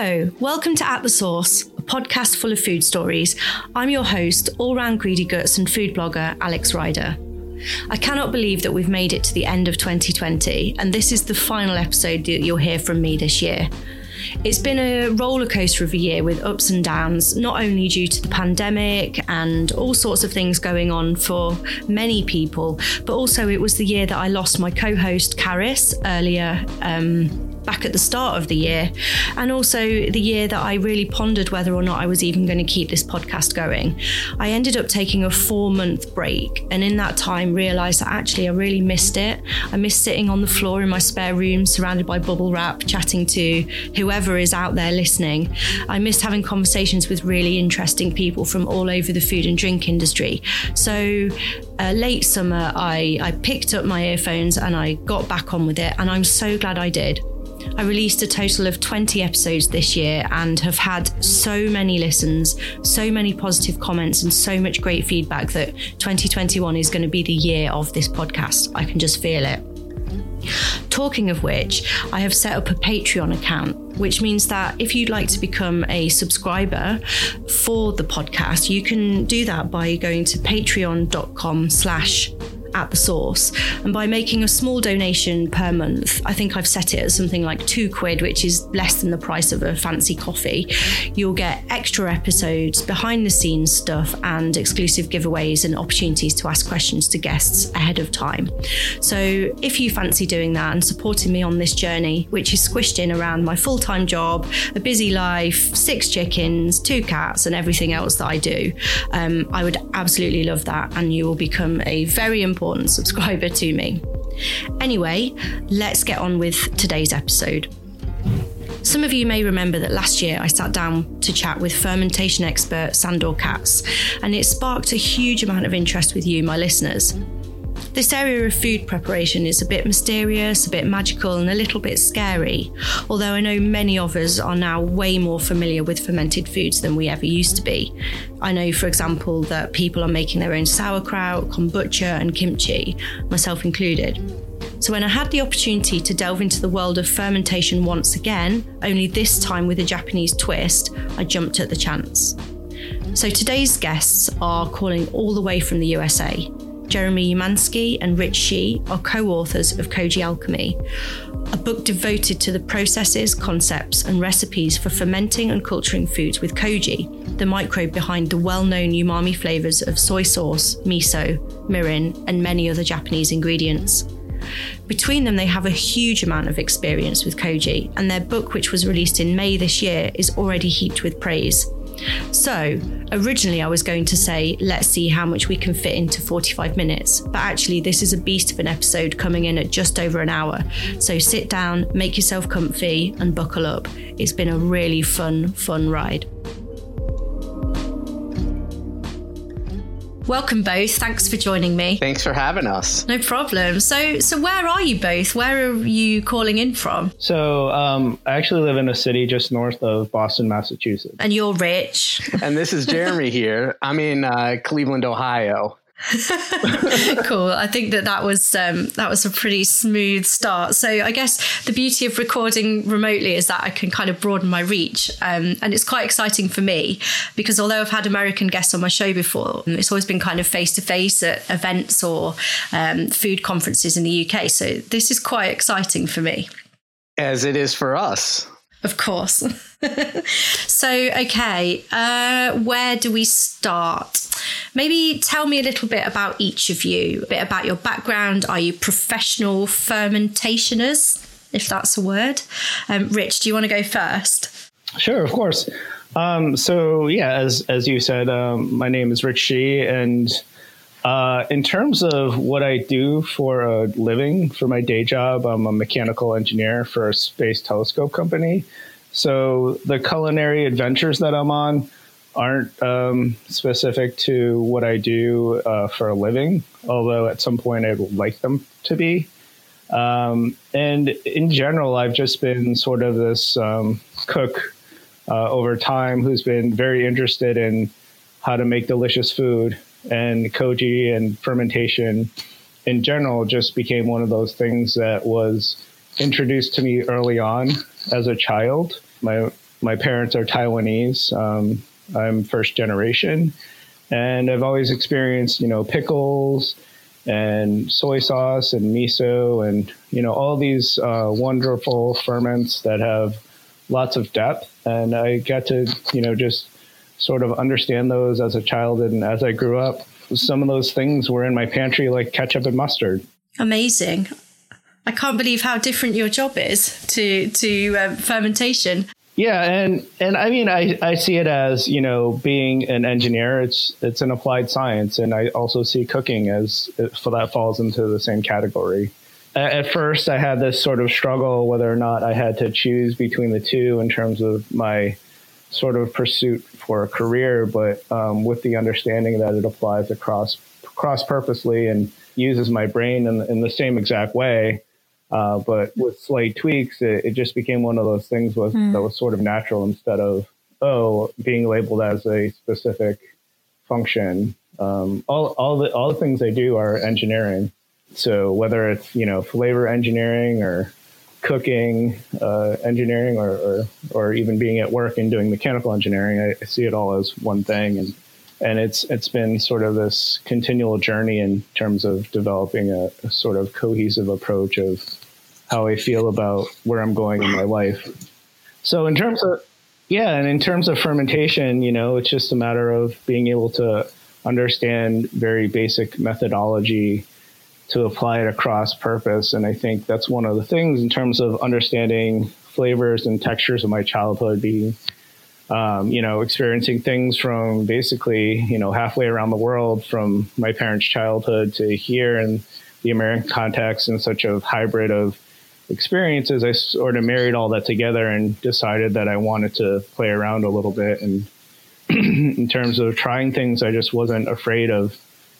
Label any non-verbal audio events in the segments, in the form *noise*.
Hello, welcome to At the Source, a podcast full of food stories. I'm your host, all round greedy guts and food blogger, Alex Ryder. I cannot believe that we've made it to the end of 2020, and this is the final episode that you'll hear from me this year. It's been a roller coaster of a year with ups and downs, not only due to the pandemic and all sorts of things going on for many people, but also it was the year that I lost my co host, Caris, earlier. Um, back at the start of the year, and also the year that I really pondered whether or not I was even going to keep this podcast going. I ended up taking a four month break, and in that time, realized that actually I really missed it. I missed sitting on the floor in my spare room, surrounded by bubble wrap, chatting to whoever is out there listening. I missed having conversations with really interesting people from all over the food and drink industry. So, uh, late summer, I, I picked up my earphones and I got back on with it, and I'm so glad I did. I released a total of 20 episodes this year and have had so many listens, so many positive comments, and so much great feedback that 2021 is going to be the year of this podcast. I can just feel it. Talking of which, I have set up a Patreon account, which means that if you'd like to become a subscriber for the podcast, you can do that by going to patreon.com slash at the source. And by making a small donation per month, I think I've set it at something like two quid, which is less than the price of a fancy coffee, you'll get extra episodes, behind the scenes stuff, and exclusive giveaways and opportunities to ask questions to guests ahead of time. So if you fancy doing that and supporting me on this journey, which is squished in around my full time job, a busy life, six chickens, two cats, and everything else that I do, um, I would absolutely love that. And you will become a very important important subscriber to me. Anyway, let's get on with today's episode. Some of you may remember that last year I sat down to chat with fermentation expert Sandor Katz, and it sparked a huge amount of interest with you, my listeners. This area of food preparation is a bit mysterious, a bit magical, and a little bit scary, although I know many of us are now way more familiar with fermented foods than we ever used to be. I know, for example, that people are making their own sauerkraut, kombucha, and kimchi, myself included. So, when I had the opportunity to delve into the world of fermentation once again, only this time with a Japanese twist, I jumped at the chance. So, today's guests are calling all the way from the USA. Jeremy Umansky and Rich Shih are co authors of Koji Alchemy, a book devoted to the processes, concepts, and recipes for fermenting and culturing foods with koji, the microbe behind the well known umami flavors of soy sauce, miso, mirin, and many other Japanese ingredients. Between them, they have a huge amount of experience with koji, and their book, which was released in May this year, is already heaped with praise. So, originally I was going to say, let's see how much we can fit into 45 minutes, but actually, this is a beast of an episode coming in at just over an hour. So, sit down, make yourself comfy, and buckle up. It's been a really fun, fun ride. Welcome both. Thanks for joining me. Thanks for having us. No problem. So, so where are you both? Where are you calling in from? So, um, I actually live in a city just north of Boston, Massachusetts. And you're rich. and this is Jeremy *laughs* here. I'm in uh, Cleveland, Ohio. *laughs* cool. I think that that was um, that was a pretty smooth start. So I guess the beauty of recording remotely is that I can kind of broaden my reach, um, and it's quite exciting for me because although I've had American guests on my show before, it's always been kind of face to face at events or um, food conferences in the UK. So this is quite exciting for me, as it is for us. Of course. *laughs* *laughs* so, okay, uh, where do we start? Maybe tell me a little bit about each of you, a bit about your background. Are you professional fermentationers, if that's a word? Um, Rich, do you want to go first? Sure, of course. Um, so, yeah, as as you said, um, my name is Rich Shih, and uh, in terms of what I do for a living, for my day job, I'm a mechanical engineer for a space telescope company. So the culinary adventures that I'm on aren't um, specific to what I do uh, for a living, although at some point I would like them to be. Um, and in general, I've just been sort of this um, cook uh, over time who's been very interested in how to make delicious food and koji and fermentation in general just became one of those things that was introduced to me early on as a child. My my parents are Taiwanese. Um, I'm first generation, and I've always experienced, you know, pickles and soy sauce and miso and you know all these uh, wonderful ferments that have lots of depth. And I got to you know just sort of understand those as a child and as I grew up. Some of those things were in my pantry, like ketchup and mustard. Amazing. I can't believe how different your job is to to um, fermentation. Yeah, and and I mean, I, I see it as you know being an engineer. It's it's an applied science, and I also see cooking as for that falls into the same category. At first, I had this sort of struggle whether or not I had to choose between the two in terms of my sort of pursuit for a career, but um, with the understanding that it applies across cross purposely and uses my brain in, in the same exact way, uh, but with slight tweaks, it, it, just became one of those things was, mm. that was sort of natural instead of, oh, being labeled as a specific function. Um, all, all, the, all the things I do are engineering. So whether it's, you know, flavor engineering or cooking uh, engineering or, or, or, even being at work and doing mechanical engineering, I, I see it all as one thing. And and it's it's been sort of this continual journey in terms of developing a, a, sort of cohesive approach of how I feel about where I'm going in my life. So in terms of yeah, and in terms of fermentation, you know, it's just a matter of being able to understand very basic methodology to apply it across purpose. And I think that's one of the things in terms of understanding flavors and textures of my childhood being um, you know, experiencing things from basically, you know, halfway around the world from my parents' childhood to here in the American context and such a hybrid of experiences, I sort of married all that together and decided that I wanted to play around a little bit. And *clears throat* in terms of trying things, I just wasn't afraid of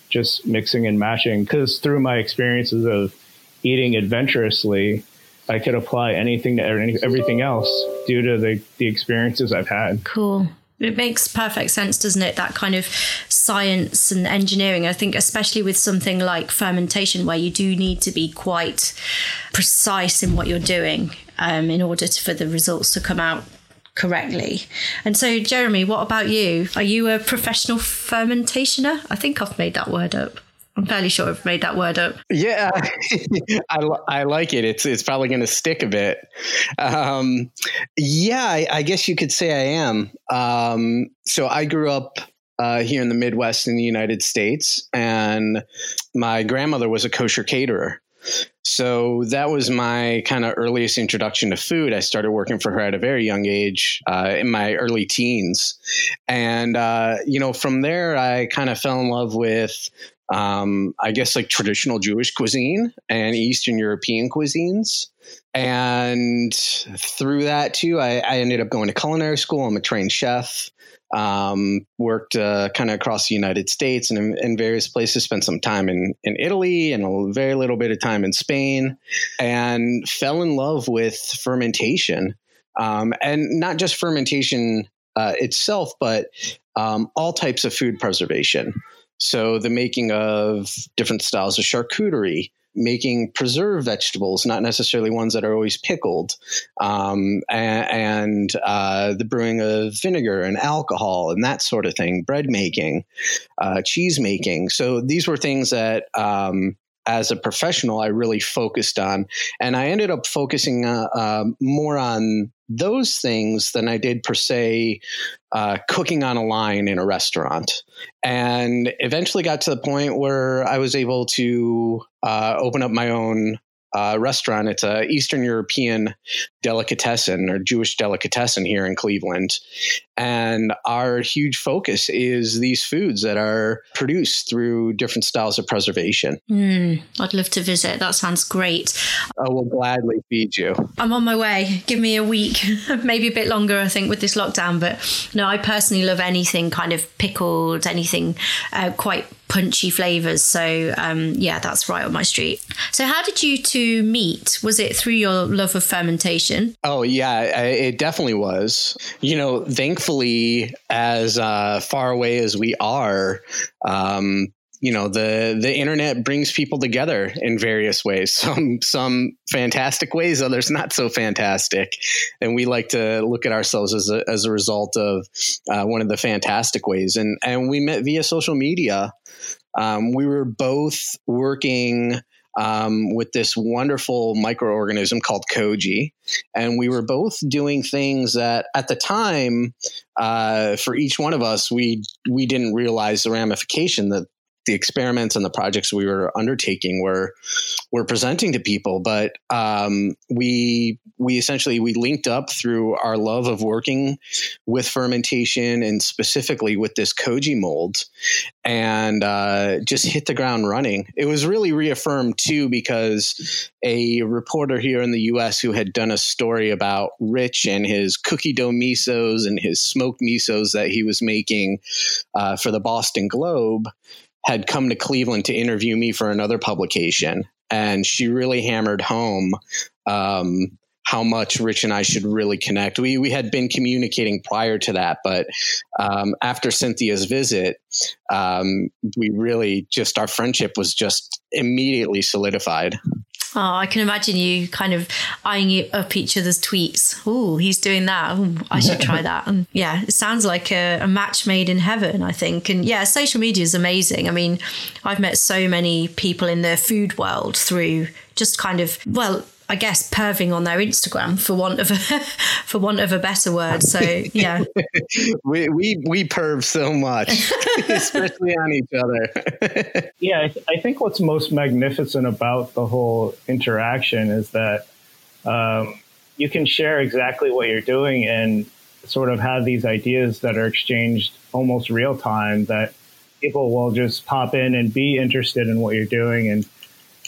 just mixing and matching because through my experiences of eating adventurously, I could apply anything to everything else due to the, the experiences I've had. Cool. It makes perfect sense, doesn't it? That kind of science and engineering. I think, especially with something like fermentation, where you do need to be quite precise in what you're doing um, in order to, for the results to come out correctly. And so, Jeremy, what about you? Are you a professional fermentationer? I think I've made that word up. I'm fairly sure I've made that word up. Yeah, *laughs* I, I like it. It's it's probably going to stick a bit. Um, yeah, I, I, guess you could say I am. Um, so I grew up uh, here in the Midwest in the United States, and my grandmother was a kosher caterer. So that was my kind of earliest introduction to food. I started working for her at a very young age, uh, in my early teens. And, uh, you know, from there, I kind of fell in love with um, I guess like traditional Jewish cuisine and Eastern European cuisines. And through that too, I, I ended up going to culinary school. I'm a trained chef. Um, worked uh, kind of across the United States and in, in, various places. Spent some time in in Italy and a very little bit of time in Spain, and fell in love with fermentation. Um, and not just fermentation uh, itself, but um, all types of food preservation. So the making of different styles of charcuterie, making preserved vegetables, not necessarily ones that are always pickled, um, and, and uh, the brewing of vinegar and alcohol and that sort of thing, bread making, uh, cheese making. So these were things that um, as a professional, I really focused on. And I ended up focusing uh, uh, more on those things than I did per se uh, cooking on a line in a restaurant. And eventually got to the point where I was able to uh, open up my own uh, restaurant. It's a Eastern European delicatessen or Jewish delicatessen here in Cleveland. And our huge focus is these foods that are produced through different styles of preservation. Mm, I'd love to visit. That sounds great. I will gladly feed you. I'm on my way. Give me a week, *laughs* maybe a bit longer, I think, with this lockdown. But no, I personally love anything kind of pickled, anything uh, quite punchy flavors. So um, yeah, that's right on my street. So how did you two meet? Was it through your love of fermentation? Oh yeah, it definitely was. You know, thankfully, as uh, far away as we are. Um, you know the the internet brings people together in various ways. *laughs* Some some fantastic ways others not so fantastic. And we like to look at ourselves as a, as a result of uh, one of the fantastic ways. And and we met via social media. Um, we were both working um, with this wonderful microorganism called koji. And we were both doing things that at the time, uh, for each one of us, we, we didn't realize the ramification that the experiments and the projects we were undertaking were were presenting to people. But um, we we essentially we linked up through our love of working with fermentation and specifically with this koji mold, and uh, just hit the ground running. It was really reaffirmed too because a reporter here in the U.S. who had done a story about Rich and his cookie dough misos and his smoked misos that he was making uh, for the Boston Globe had come to Cleveland to interview me for another publication, and she really hammered home um, how much Rich and I should really connect. We we had been communicating prior to that, but um, after Cynthia's visit, um, we really just our friendship was just immediately solidified. Oh, I can imagine you kind of eyeing up each other's tweets. Oh, he's doing that. Ooh, I should try that. And *laughs* mm, yeah, it sounds like a, a, match made in heaven, I think. And yeah, social media is amazing. I mean, I've met so many people in the food world through just kind of, well, I guess perving on their Instagram for want of a *laughs* for want of a better word. So yeah, *laughs* we we we perv so much, *laughs* especially on each other. yeah, I, th- I, think what's most magnificent about the whole interaction is that um, you can share exactly what you're doing and sort of have these ideas that are exchanged almost real time that people will just pop in and be interested in what you're doing and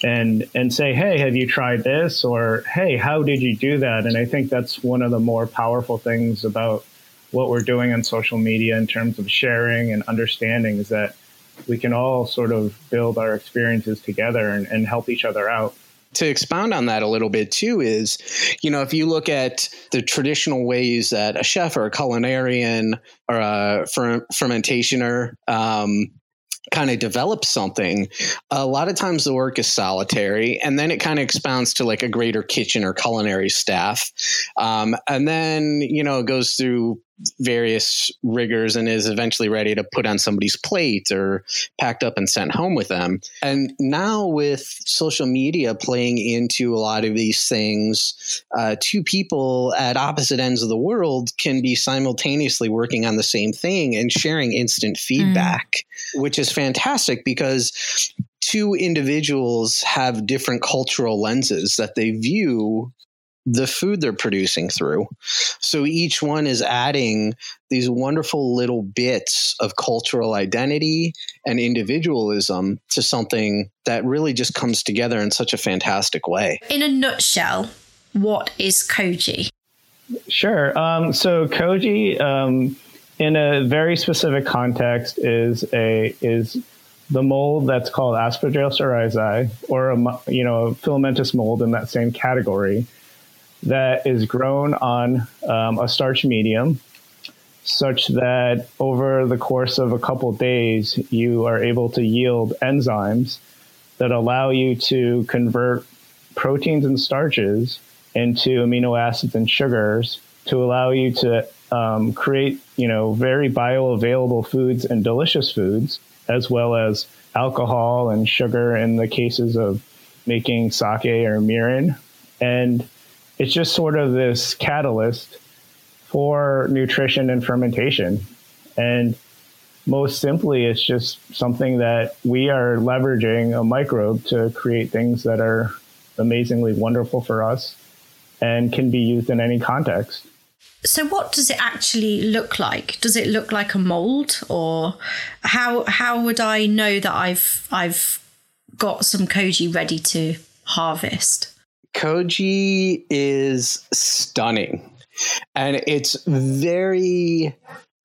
and and say, "Hey, have you tried this?" or "Hey, how did you do that?" And I think that's one of the more powerful things about what we're doing on social media in terms of sharing and understanding is that we can all sort of build our experiences together and, and help each other out to expound on that a little bit too is you know if you look at the traditional ways that a chef or a culinarian or a fer- fermentationer um, kind of develop something, a lot of times the work is solitary, and then it kind of expounds to like a greater kitchen or culinary staff, um, and then you know it goes through various rigors and is eventually ready to put on somebody's plate or packed up and sent home with them. And now with social media playing into a lot of these things, uh, two people at opposite ends of the world can be simultaneously working on the same thing and sharing instant feedback, mm. which is fantastic because two individuals have different cultural lenses that they view the food they're producing through. So each one is adding these wonderful little bits of cultural identity and individualism to something that really just comes together in such a fantastic way. In a nutshell, what is koji? Sure. Um, so koji, um, in a very specific context, is a is the mold that's called Aspergillus oryzae, or a you know a filamentous mold in that same category that is grown on um, a starch medium such that over the course of a couple days, you are able to yield enzymes that allow you to convert proteins and starches into amino acids and sugars to allow you to um, create, you know, very bioavailable foods and delicious foods, as well as alcohol and sugar in the cases of making sake or mirin. And it's just sort of this catalyst for nutrition and fermentation. And most simply, it's just something that we are leveraging a microbe to create things that are amazingly wonderful for us and can be used in any context. So, what does it actually look like? Does it look like a mold, or how how would I know that I've I've got some koji ready to harvest? Koji is stunning. And it's very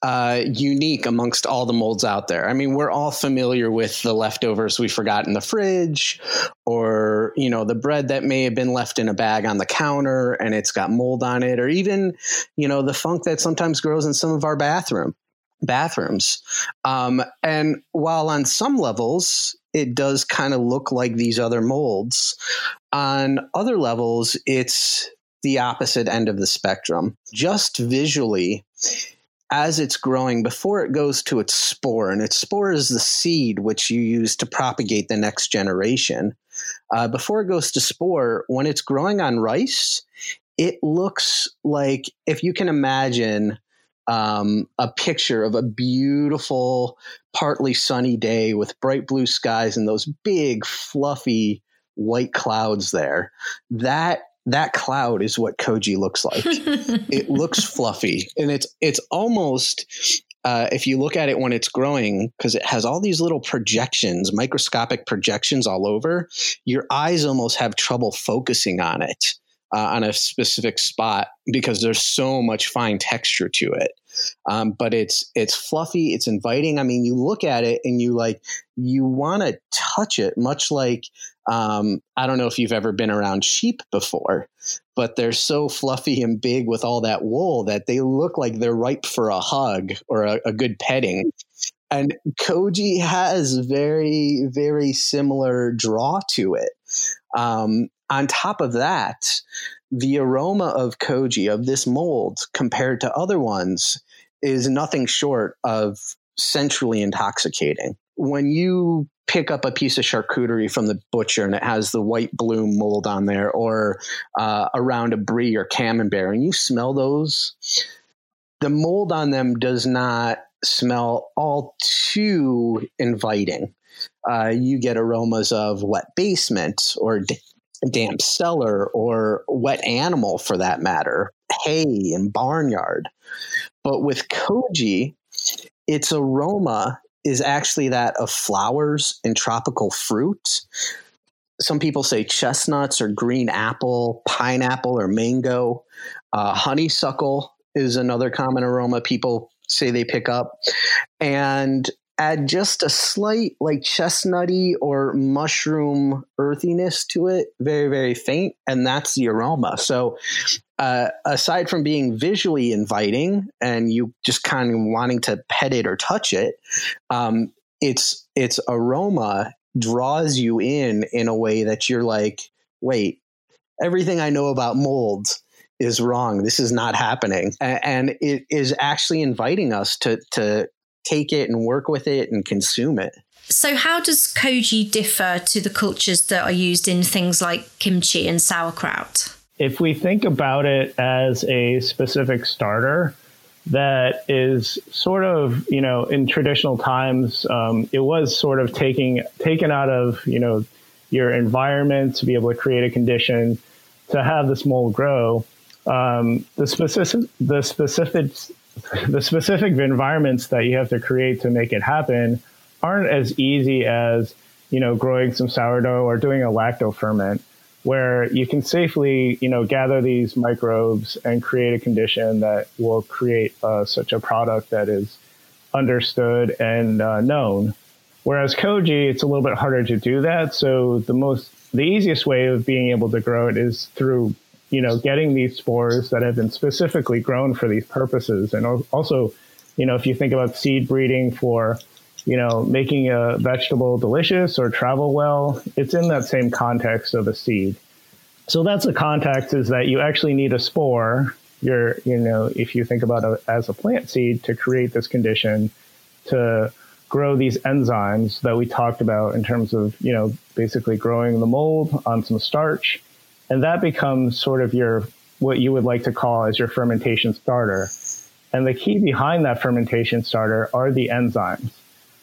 uh, unique amongst all the molds out there. I mean, we're all familiar with the leftovers we forgot in the fridge, or you know, the bread that may have been left in a bag on the counter and it's got mold on it, or even you know, the funk that sometimes grows in some of our bathroom. bathrooms. Um, and while on some levels it does kind of look like these other molds, on other levels it's the opposite end of the spectrum. Just visually, as it's growing before it goes to its spore, and its spore is the seed which you use to propagate the next generation. Uh, before it goes to spore, when it's growing on rice, it looks like if you can imagine um, a picture of a beautiful, partly sunny day with bright blue skies and those big, fluffy white clouds there. That that cloud is what koji looks like. *laughs* it looks fluffy, and it's it's almost uh, if you look at it when it's growing, because it has all these little projections, microscopic projections all over, your eyes almost have trouble focusing on it uh, on a specific spot because there's so much fine texture to it. Um, but it's it's fluffy, it's inviting. I mean, you look at it and you like you want to touch it, much like um, I don't know if you've ever been around sheep before, but they're so fluffy and big with all that wool that they look like they're ripe for a hug or a, a good petting. And Koji has very, very similar draw to it. Um, on top of that, the aroma of koji, of this mold, compared to other ones, is nothing short of centrally intoxicating. When you pick up a piece of charcuterie from the butcher and it has the white bloom mold on there, or uh, around a brie or camembert, and you smell those, the mold on them does not smell all too inviting. Uh, you get aromas of wet basement or damp cellar or wet animal for that matter, hay and barnyard. But with koji, its aroma is actually that of flowers and tropical fruit. Some people say chestnuts or green apple, pineapple or mango. Uh, honeysuckle is another common aroma people say they pick up. And add just a slight like chestnutty or mushroom earthiness to it, very, very faint, and that's the aroma. So, uh, aside from being visually inviting and you just kind of wanting to pet it or touch it, um, its its aroma draws you in in a way that you're like, wait, everything I know about molds is wrong. This is not happening, and it is actually inviting us to to take it and work with it and consume it. So, how does koji differ to the cultures that are used in things like kimchi and sauerkraut? If we think about it as a specific starter, that is sort of you know in traditional times um, it was sort of taking taken out of you know your environment to be able to create a condition to have this mold grow um, the specific the specifics *laughs* the specific environments that you have to create to make it happen aren't as easy as you know growing some sourdough or doing a lacto ferment where you can safely you know gather these microbes and create a condition that will create uh, such a product that is understood and uh, known. Whereas koji it's a little bit harder to do that. So the most the easiest way of being able to grow it is through you know, getting these spores that have been specifically grown for these purposes. And also, you know, if you think about seed breeding for, you know, making a vegetable delicious or travel well, it's in that same context of a seed. So that's the context is that you actually need a spore. You're, you know, if you think about it as a plant seed to create this condition to grow these enzymes that we talked about in terms of, you know, basically growing the mold on some starch and that becomes sort of your, what you would like to call as your fermentation starter. And the key behind that fermentation starter are the enzymes,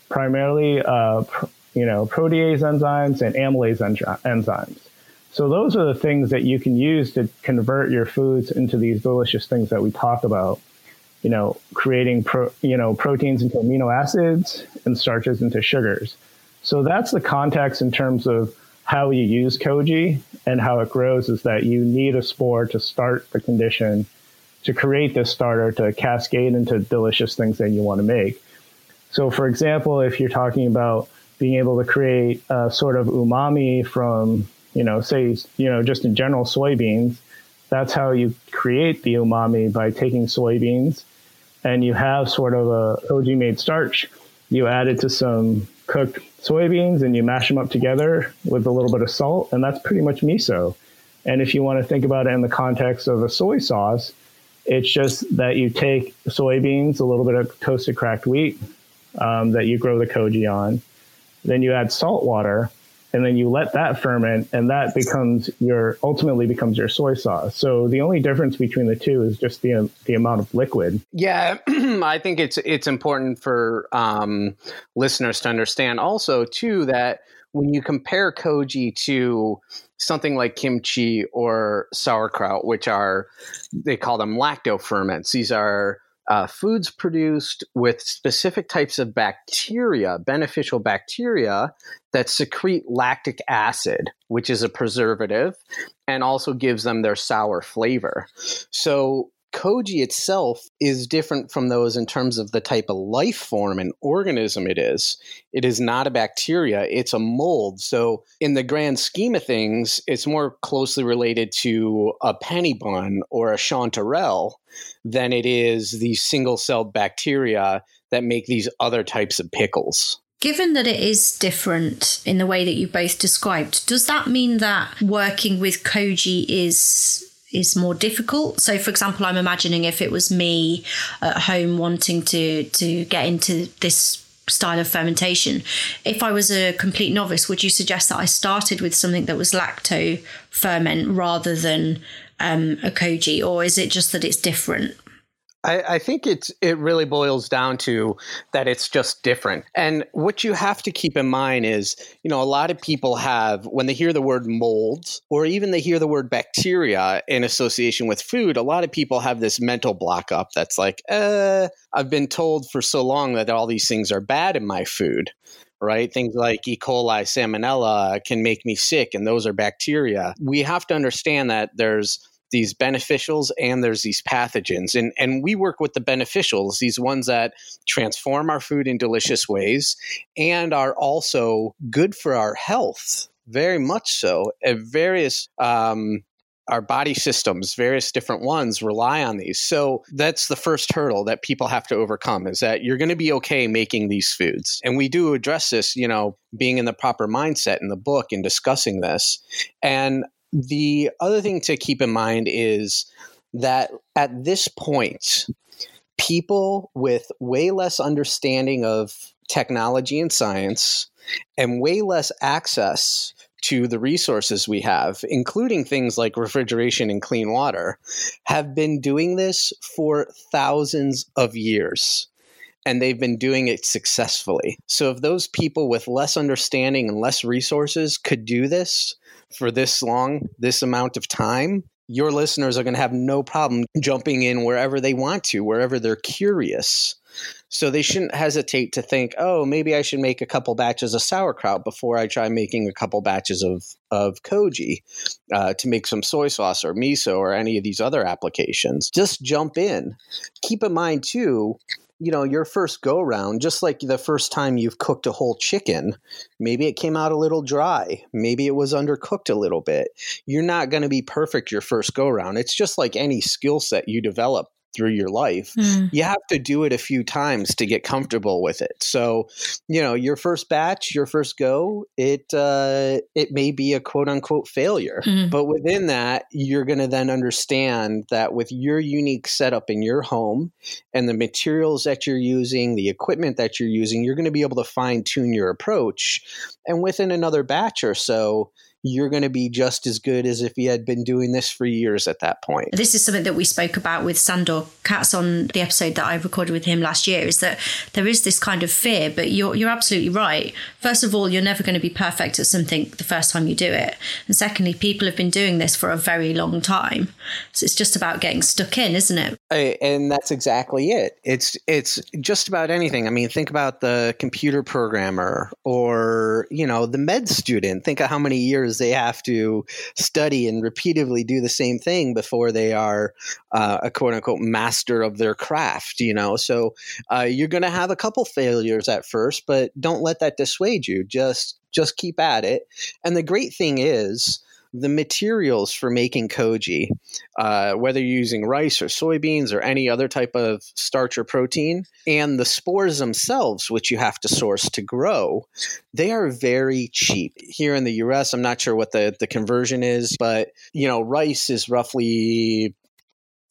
primarily, uh, pr- you know, protease enzymes and amylase en- enzymes. So those are the things that you can use to convert your foods into these delicious things that we talk about. You know, creating pro, you know proteins into amino acids and starches into sugars. So that's the context in terms of how you use koji and how it grows is that you need a spore to start the condition to create this starter to cascade into delicious things that you want to make. So, for example, if you're talking about being able to create a sort of umami from, you know, say, you know, just in general soybeans, that's how you create the umami by taking soybeans and you have sort of a koji made starch, you add it to some cooked soybeans and you mash them up together with a little bit of salt, and that's pretty much miso. And if you want to think about it in the context of a soy sauce, it's just that you take soybeans, a little bit of toasted cracked wheat um, that you grow the koji on, then you add salt water, and then you let that ferment and that becomes your ultimately becomes your soy sauce. So the only difference between the two is just the the amount of liquid. Yeah *clears throat* i think it's it's important for um, listeners to understand also too that when you compare koji to something like kimchi or sauerkraut which are they call them lacto ferments. These are uh, foods produced with specific types of bacteria, beneficial bacteria that secrete lactic acid, which is a preservative, and also gives them their sour flavor. So koji itself is different from those in terms of the type of life form and organism it is. It is not a bacteria, it's a mold. So, in the grand scheme of things, it's more closely related to a penny bun or a chanterelle than it is the single celled bacteria that make these other types of pickles. Given that it is different in the way that you both described, does that mean that working with koji is is more difficult. So, for example, I'm imagining if it was me at home wanting to to get into this style of fermentation, if I was a complete novice, would you suggest that I started with something that was lacto ferment rather than um, a koji, or is it just that it's different? I, I, think it's it really boils down to that it's just different. And what you have to keep in mind is, you know, a lot of people have when they hear the word mold or even they hear the word bacteria in association with food, a lot of people have this mental block up that's like, uh, I've been told for so long that all these things are bad in my food. Right? Things like E. coli, salmonella can make me sick, and those are bacteria. We have to understand that there's these beneficials and there's these pathogens and and we work with the beneficials these ones that transform our food in delicious ways and are also good for our health very much so at various um, our body systems, various different ones rely on these. So that's the first hurdle that people have to overcome is that you're going to be okay making these foods. And we do address this, you know, being in the proper mindset in the book and discussing this. And the other thing to keep in mind is that at this point, people with way less understanding of technology and science and way less access to the resources we have, including things like refrigeration and clean water, have been doing this for thousands of years. And they've been doing it successfully. So, if those people with less understanding and less resources could do this, for this long, this amount of time, your listeners are going to have no problem jumping in wherever they want to, wherever they're curious. So they shouldn't hesitate to think, oh, maybe I should make a couple batches of sauerkraut before I try making a couple batches of, of koji uh, to make some soy sauce or miso or any of these other applications. Just jump in. Keep in mind, too, you know your first go round just like the first time you've cooked a whole chicken maybe it came out a little dry maybe it was undercooked a little bit. You're not going to be perfect your first go round it's just like any skill set you develop through your life. Mm. You have to do it a few times to get comfortable with it. So, you know, your first batch, your first go, it uh, it may be a quote unquote failure, mm. but within that, you're going to then understand that with your unique setup in your home and the materials that you're using, the equipment that you're using, you're going to be able to fine tune your approach. And within another batch or so, you're going to be just as good as if you had been doing this for years at that point. This is something that we spoke about with Sandor Katz on the episode that I recorded with him last year is that there is this kind of fear, but you're, you're absolutely right. First of all, you're never going to be perfect at something the first time you do it. And secondly, people have been doing this for a very long time. So it's just about getting stuck in, isn't it? And that's exactly it. It's it's just about anything. I mean, think about the computer programmer or, you know, the med student. Think of how many years they have to study and repeatedly do the same thing before they are uh, a quote unquote master of their craft, you know? So uh, you're going to have a couple failures at first, but don't let that dissuade you. Just, just keep at it. And the great thing is, the materials for making koji, uh, whether you're using rice or soybeans or any other type of starch or protein, and the spores themselves, which you have to source to grow, they are very cheap. Here in the US, I'm not sure what the, the conversion is, but you know, rice is roughly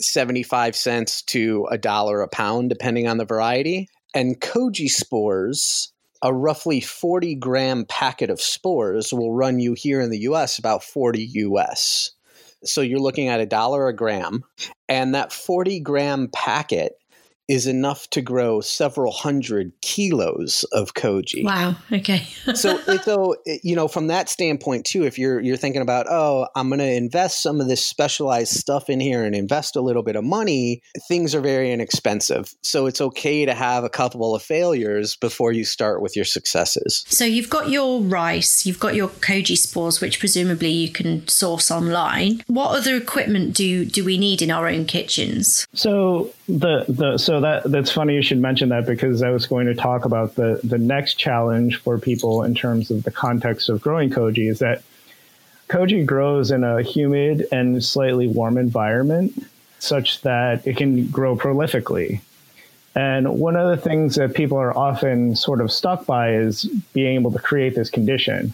75 cents to a dollar a pound, depending on the variety. And koji spores, a roughly 40 gram packet of spores, will run you here in the US about 40 US. So you're looking at a dollar a gram. And that 40 gram packet is enough to grow several hundred kilos of koji. Wow. Okay. *laughs* so, so you know, from that standpoint too, if you're you're thinking about, oh, I'm going to invest some of this specialized stuff in here and invest a little bit of money, things are very inexpensive. So it's okay to have a couple of failures before you start with your successes. So you've got your rice, you've got your koji spores, which presumably you can source online. What other equipment do do we need in our own kitchens? So the the so that that's funny you should mention that because I was going to talk about the the next challenge for people in terms of the context of growing koji is that koji grows in a humid and slightly warm environment such that it can grow prolifically. And one of the things that people are often sort of stuck by is being able to create this condition.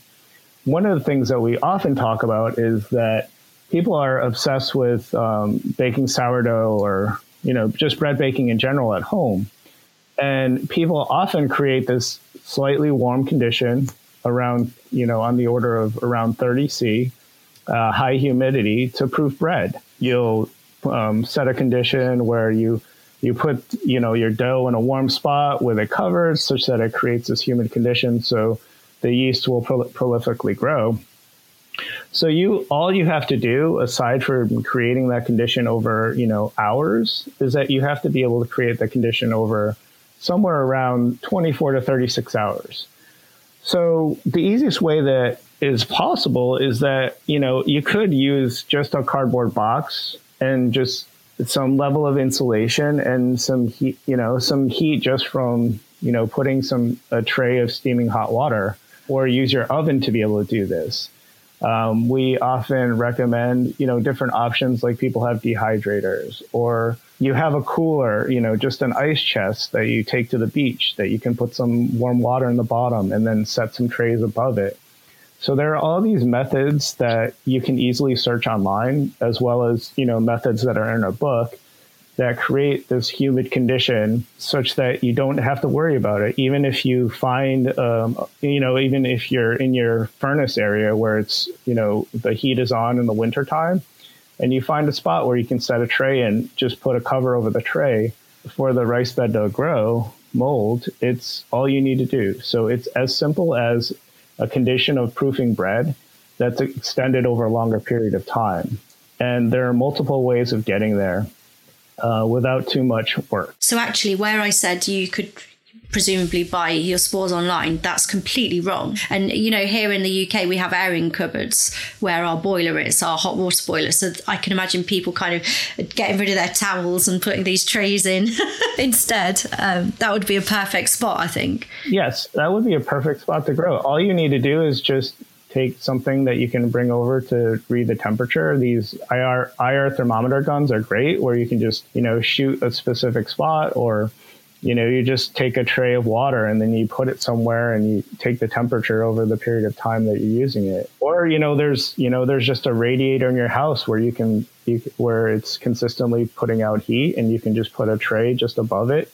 One of the things that we often talk about is that people are obsessed with um, baking sourdough or you know, just bread baking in general at home. And people often create this slightly warm condition around, you know, on the order of around 30 C, uh, high humidity to proof bread. You'll um, set a condition where you you put you know your dough in a warm spot with it covered such that it creates this humid condition so the yeast will prol- prolifically grow so you all you have to do, aside from creating that condition over you know hours, is that you have to be able to create the condition over somewhere around 24 to 36 hours. So the easiest way that is possible is that you know you could use just a cardboard box and just some level of insulation and some heat, you know, some heat just from you know putting some a tray of steaming hot water, or use your oven to be able to do this. Um, we often recommend, you know, different options like people have dehydrators or you have a cooler, you know, just an ice chest that you take to the beach that you can put some warm water in the bottom and then set some trays above it. So there are all these methods that you can easily search online as well as, you know, methods that are in a book that create this humid condition such that you don't have to worry about it. Even if you find, um, you know, even if you're in your furnace area where it's, you know, the heat is on in the wintertime and you find a spot where you can set a tray and just put a cover over the tray for the rice bed to grow mold, it's all you need to do. So it's as simple as a condition of proofing bread that's extended over a longer period of time. And there are multiple ways of getting there uh, without too much work. So, actually, where I said you could presumably buy your spores online that's completely wrong. And you know here in the uk we have airing cupboards where our boiler is our hot water boiler. So i can imagine people kind of getting rid of their towels and putting these trays in *laughs* instead. Um, that would be a perfect spot i think. Yes that would be a perfect spot to grow. All you need to do is just take something that you can bring over to read the temperature. These IR, IR thermometer guns are great where you can just, you know, shoot a specific spot or, you know, you just take a tray of water and then you put it somewhere and you take the temperature over the period of time that you're using it. Or, you know, there's, you know, there's just a radiator in your house where you can, you, where it's consistently putting out heat and you can just put a tray just above it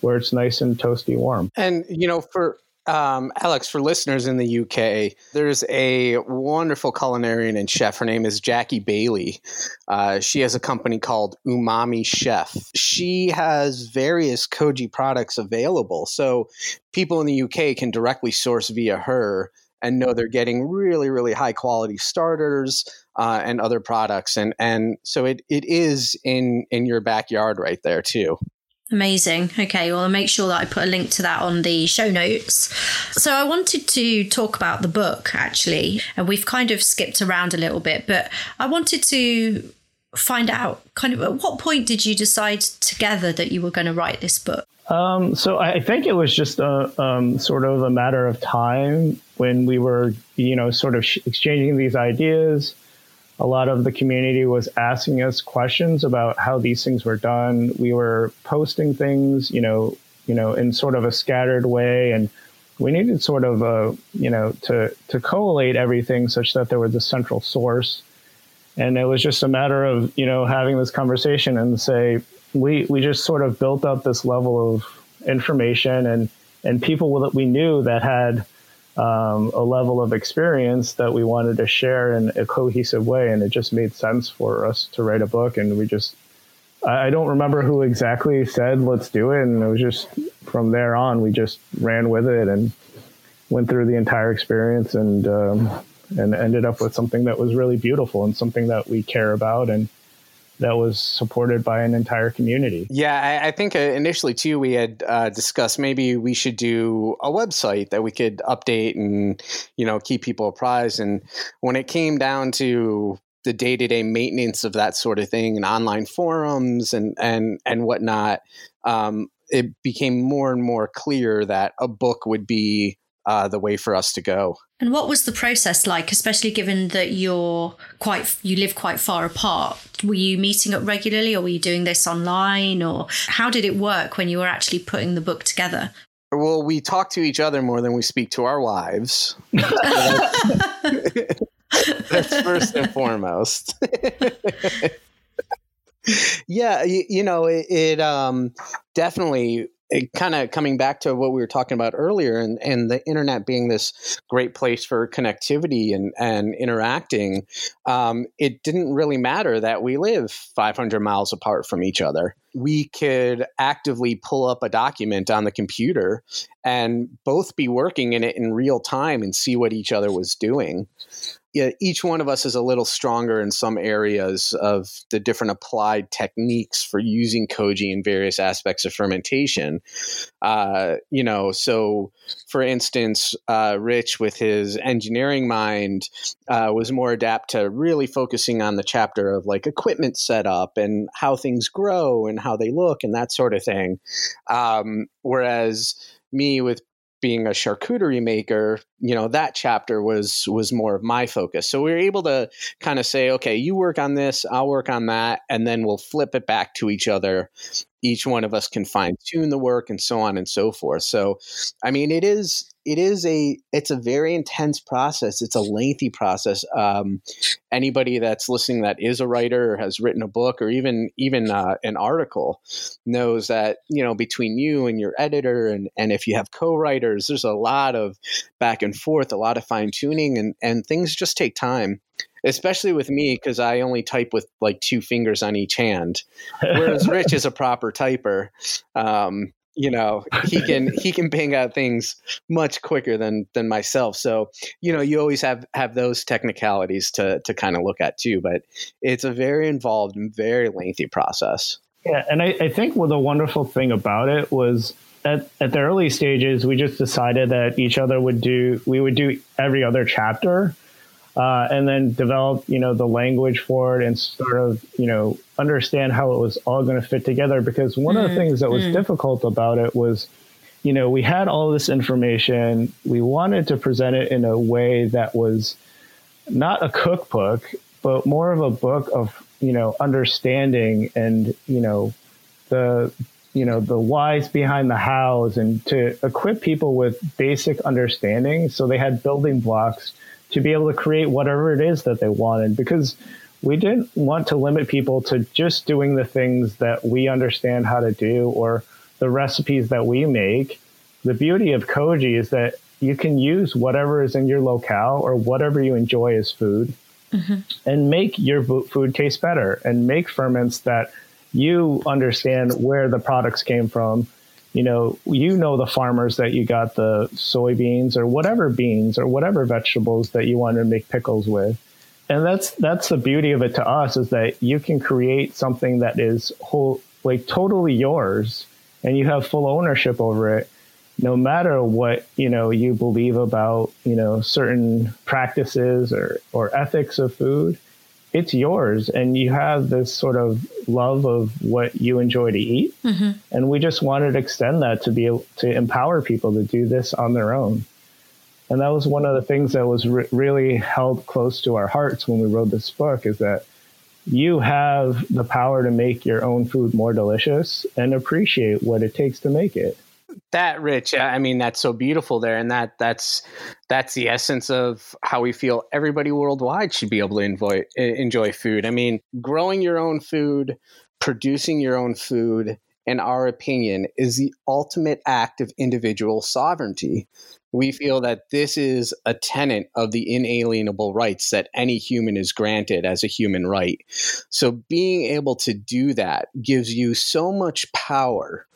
where it's nice and toasty warm. And, you know, for, um, Alex, for listeners in the UK, there's a wonderful culinarian and chef. Her name is Jackie Bailey. Uh, she has a company called Umami Chef. She has various koji products available. So people in the UK can directly source via her and know they're getting really, really high quality starters uh, and other products. And, and so it, it is in, in your backyard right there, too. Amazing. Okay, well, I'll make sure that I put a link to that on the show notes. So, I wanted to talk about the book actually, and we've kind of skipped around a little bit, but I wanted to find out kind of at what point did you decide together that you were going to write this book? Um, so, I think it was just a um, sort of a matter of time when we were, you know, sort of exchanging these ideas. A lot of the community was asking us questions about how these things were done. We were posting things, you know, you know, in sort of a scattered way, and we needed sort of a, you know, to to collate everything such that there was a central source. And it was just a matter of, you know, having this conversation and say, we we just sort of built up this level of information and and people that we knew that had um, a level of experience that we wanted to share in a cohesive way, and it just made sense for us to write a book. And we just, I, don't remember who exactly said let's do it, and it was just from there on we just ran with it and went through the entire experience and um, and ended up with something that was really beautiful and something that we care about and that was supported by an entire community. Yeah, I, I think uh, initially too we had uh, discussed maybe we should do a website that we could update and you know keep people apprised. And when it came down to the day to day maintenance of that sort of thing and online forums and and and whatnot, um, it became more and more clear that a book would be uh, the way for us to go. And what was the process like, especially given that you're quite you live quite far apart? Were you meeting up regularly, or were you doing this online, or how did it work when you were actually putting the book together? Well, we talk to each other more than we speak to our wives. That's first and foremost. *laughs* yeah, you, you, know, it, it um, definitely kind of coming back to what we were talking about earlier and, and the internet being this great place for connectivity and, and interacting, um, it didn't really matter that we live 500 miles apart from each other. We could actively pull up a document on the computer and both be working in it in real time and see what each other was doing yeah, each one of us is a little stronger in some areas of the different applied techniques for using koji in various aspects of fermentation. Uh, you know, so for instance, uh, Rich with his engineering mind uh, was more adept to really focusing on the chapter of like equipment setup and how things grow and how they look and that sort of thing. Um, whereas me with being a charcuterie maker, you know, that chapter was was more of my focus. So we were able to kind of say, okay, you work on this, I'll work on that, and then we'll flip it back to each other. Each one of us can fine tune the work and so on and so forth. So, I mean, it is it is a it's a very intense process. It's a lengthy process. Um, anybody that's listening that is a writer or has written a book or even even uh, an article knows that you know between you and your editor and and if you have co-writers, there's a lot of back and forth, a lot of fine tuning, and and things just take time especially with me because I only type with like two fingers on each hand, whereas *laughs* Rich is a proper typer. Um, you know he can he can bang out things much quicker than than myself so you know you always have have those technicalities to to kind of look at too but it's a very involved and very lengthy process yeah and i, I think well, the wonderful thing about it was at, at the early stages we just decided that each other would do we would do every other chapter uh, and then develop, you know, the language for it and sort of, you know, understand how it was all going to fit together. Because one mm, of the mm, things that was mm. difficult about it was, you know, we had all this information. We wanted to present it in a way that was not a cookbook, but more of a book of, you know, understanding and, you know, the, you know, the whys behind the hows and to equip people with basic understanding. So they had building blocks to be able to create whatever it is that they wanted because we didn't want to limit people to just doing the things that we understand how to do or the recipes that we make. The beauty of Koji is that you can use whatever is in your locale or whatever you enjoy as food mm-hmm. and make your food taste better and make ferments that you understand where the products came from you know, you know the farmers that you got the soybeans or whatever beans or whatever vegetables that you want to make pickles with. And that's that's the beauty of it to us is that you can create something that is whole like totally yours and you have full ownership over it no matter what you know you believe about you know certain practices or or ethics of food it's yours and you have this sort of love of what you enjoy to eat. Mm-hmm. and we just wanted to extend that to be able to empower people to do this on their own. And that was one of the things that was re- really held close to our hearts when we wrote this book is that you have the power to make your own food more delicious and appreciate what it takes to make it that rich i mean that's so beautiful there and that that's that's the essence of how we feel everybody worldwide should be able to enjoy enjoy food. I mean growing your own food producing your own food in our opinion is the ultimate act of individual sovereignty we feel that this is a tenet of the inalienable rights that any human is granted as a human right. So being able to do that gives you so much power,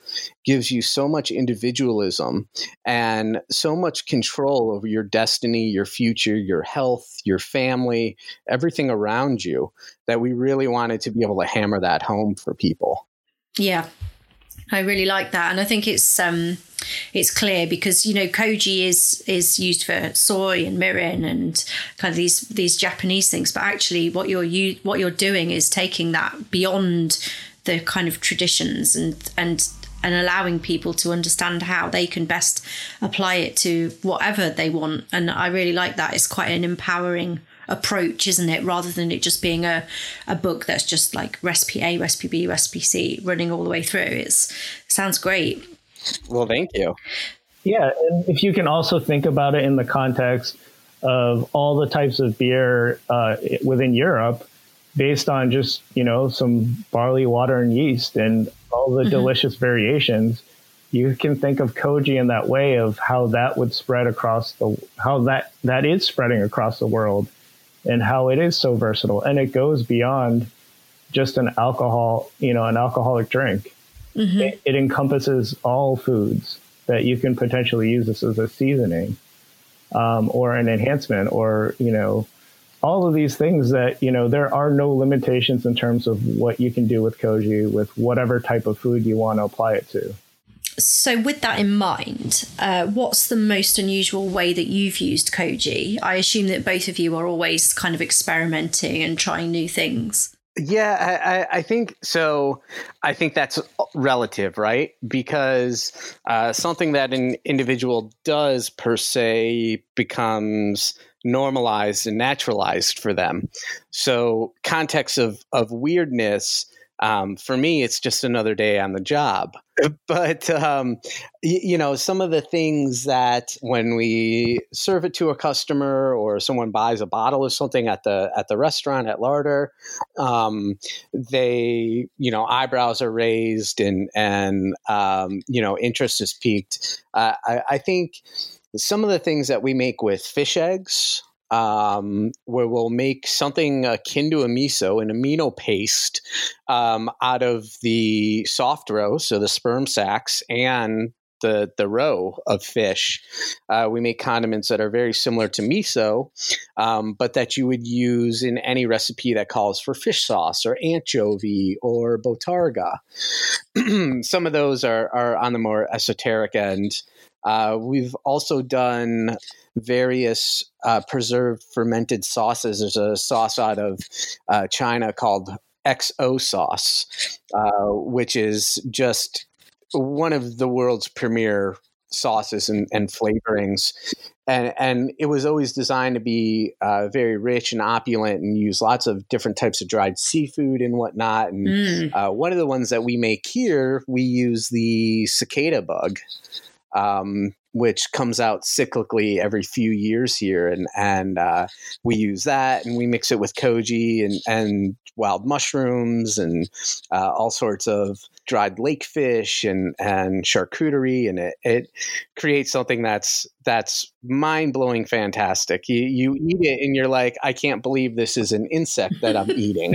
gives you so much individualism, and so much control over your destiny, your future, your health, your family, everything around you that we really wanted to be able to hammer that home for people. Yeah, I really like that, and I think it's um, it's clear because you know koji is is used for soy and mirin and kind of these these Japanese things, but actually what you're you what you're doing is taking that beyond the kind of traditions and and and allowing people to understand how they can best apply it to whatever they want. And I really like that. It's quite an empowering approach, isn't it? Rather than it just being a, a book that's just like recipe A, recipe B, recipe C running all the way through. It's it sounds great. Well, thank you. Yeah, and if you can also think about it in the context of all the types of beer uh, within Europe, based on just you know some barley, water, and yeast, and all the mm-hmm. delicious variations, you can think of koji in that way of how that would spread across the how that that is spreading across the world and how it is so versatile. And it goes beyond just an alcohol you know an alcoholic drink. Mm-hmm. it, it, encompasses all foods that you can potentially use this as a seasoning um, or an enhancement or you know all of these things that you know there are no limitations in terms of what you can do with koji with whatever type of food you want to apply it to so, with that in mind, uh, what's the most unusual way that you've used Koji? I assume that both of you are always kind of experimenting and trying new things. Yeah, I, I think so. I think that's relative, right? Because uh, something that an individual does per se becomes normalized and naturalized for them. So, context of of weirdness um, for me, it's just another day on the job. *laughs* But, um, y- you know, some of the things that when we serve it to a customer or someone buys a bottle of something at the at the restaurant at Larder, um, they, you know, eyebrows are raised and and um, you know interest is piqued. Uh, I, I think some of the things that we make with fish eggs um, where we'll make something akin to a miso, an amino paste, um, out of the soft roe, so the sperm sacs, and the the roe of fish. Uh, we make condiments that are very similar to miso, um, but that you would use in any recipe that calls for fish sauce or anchovy or bottarga. *clears throat* Some of those are are on the more esoteric end. Uh, we've also done various uh, preserved fermented sauces. There's a sauce out of uh, China called XO sauce, uh, which is just one of the world's premier sauces and, and flavorings. And, and it was always designed to be uh, very rich and opulent and use lots of different types of dried seafood and whatnot. And mm. uh, one of the ones that we make here, we use the cicada bug um, which comes out cyclically every few years here, and and uh, we use that, and we mix it with koji and and wild mushrooms and uh, all sorts of dried lake fish and and charcuterie, and it it creates something that's that's mind blowing, fantastic. You you eat it, and you're like, I can't believe this is an insect that I'm *laughs* eating.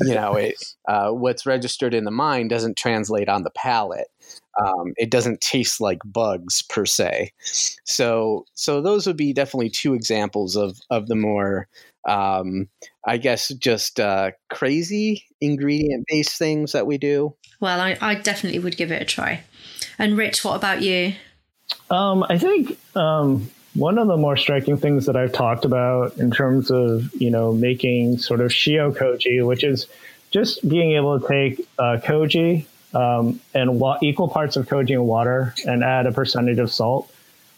you know, it uh, what's registered in the mind doesn't translate on the palate. Um, it doesn't taste like bugs per se. So so those would be definitely two examples of of the more um, I guess just uh, crazy ingredient based things that we do. Well, I, I definitely would give it a try. And Rich, what about you? Um, I think um, one of the more striking things that I've talked about in terms of you know making sort of shio koji, which is just being able to take uh, koji um, and wa- equal parts of koji and water and add a percentage of salt.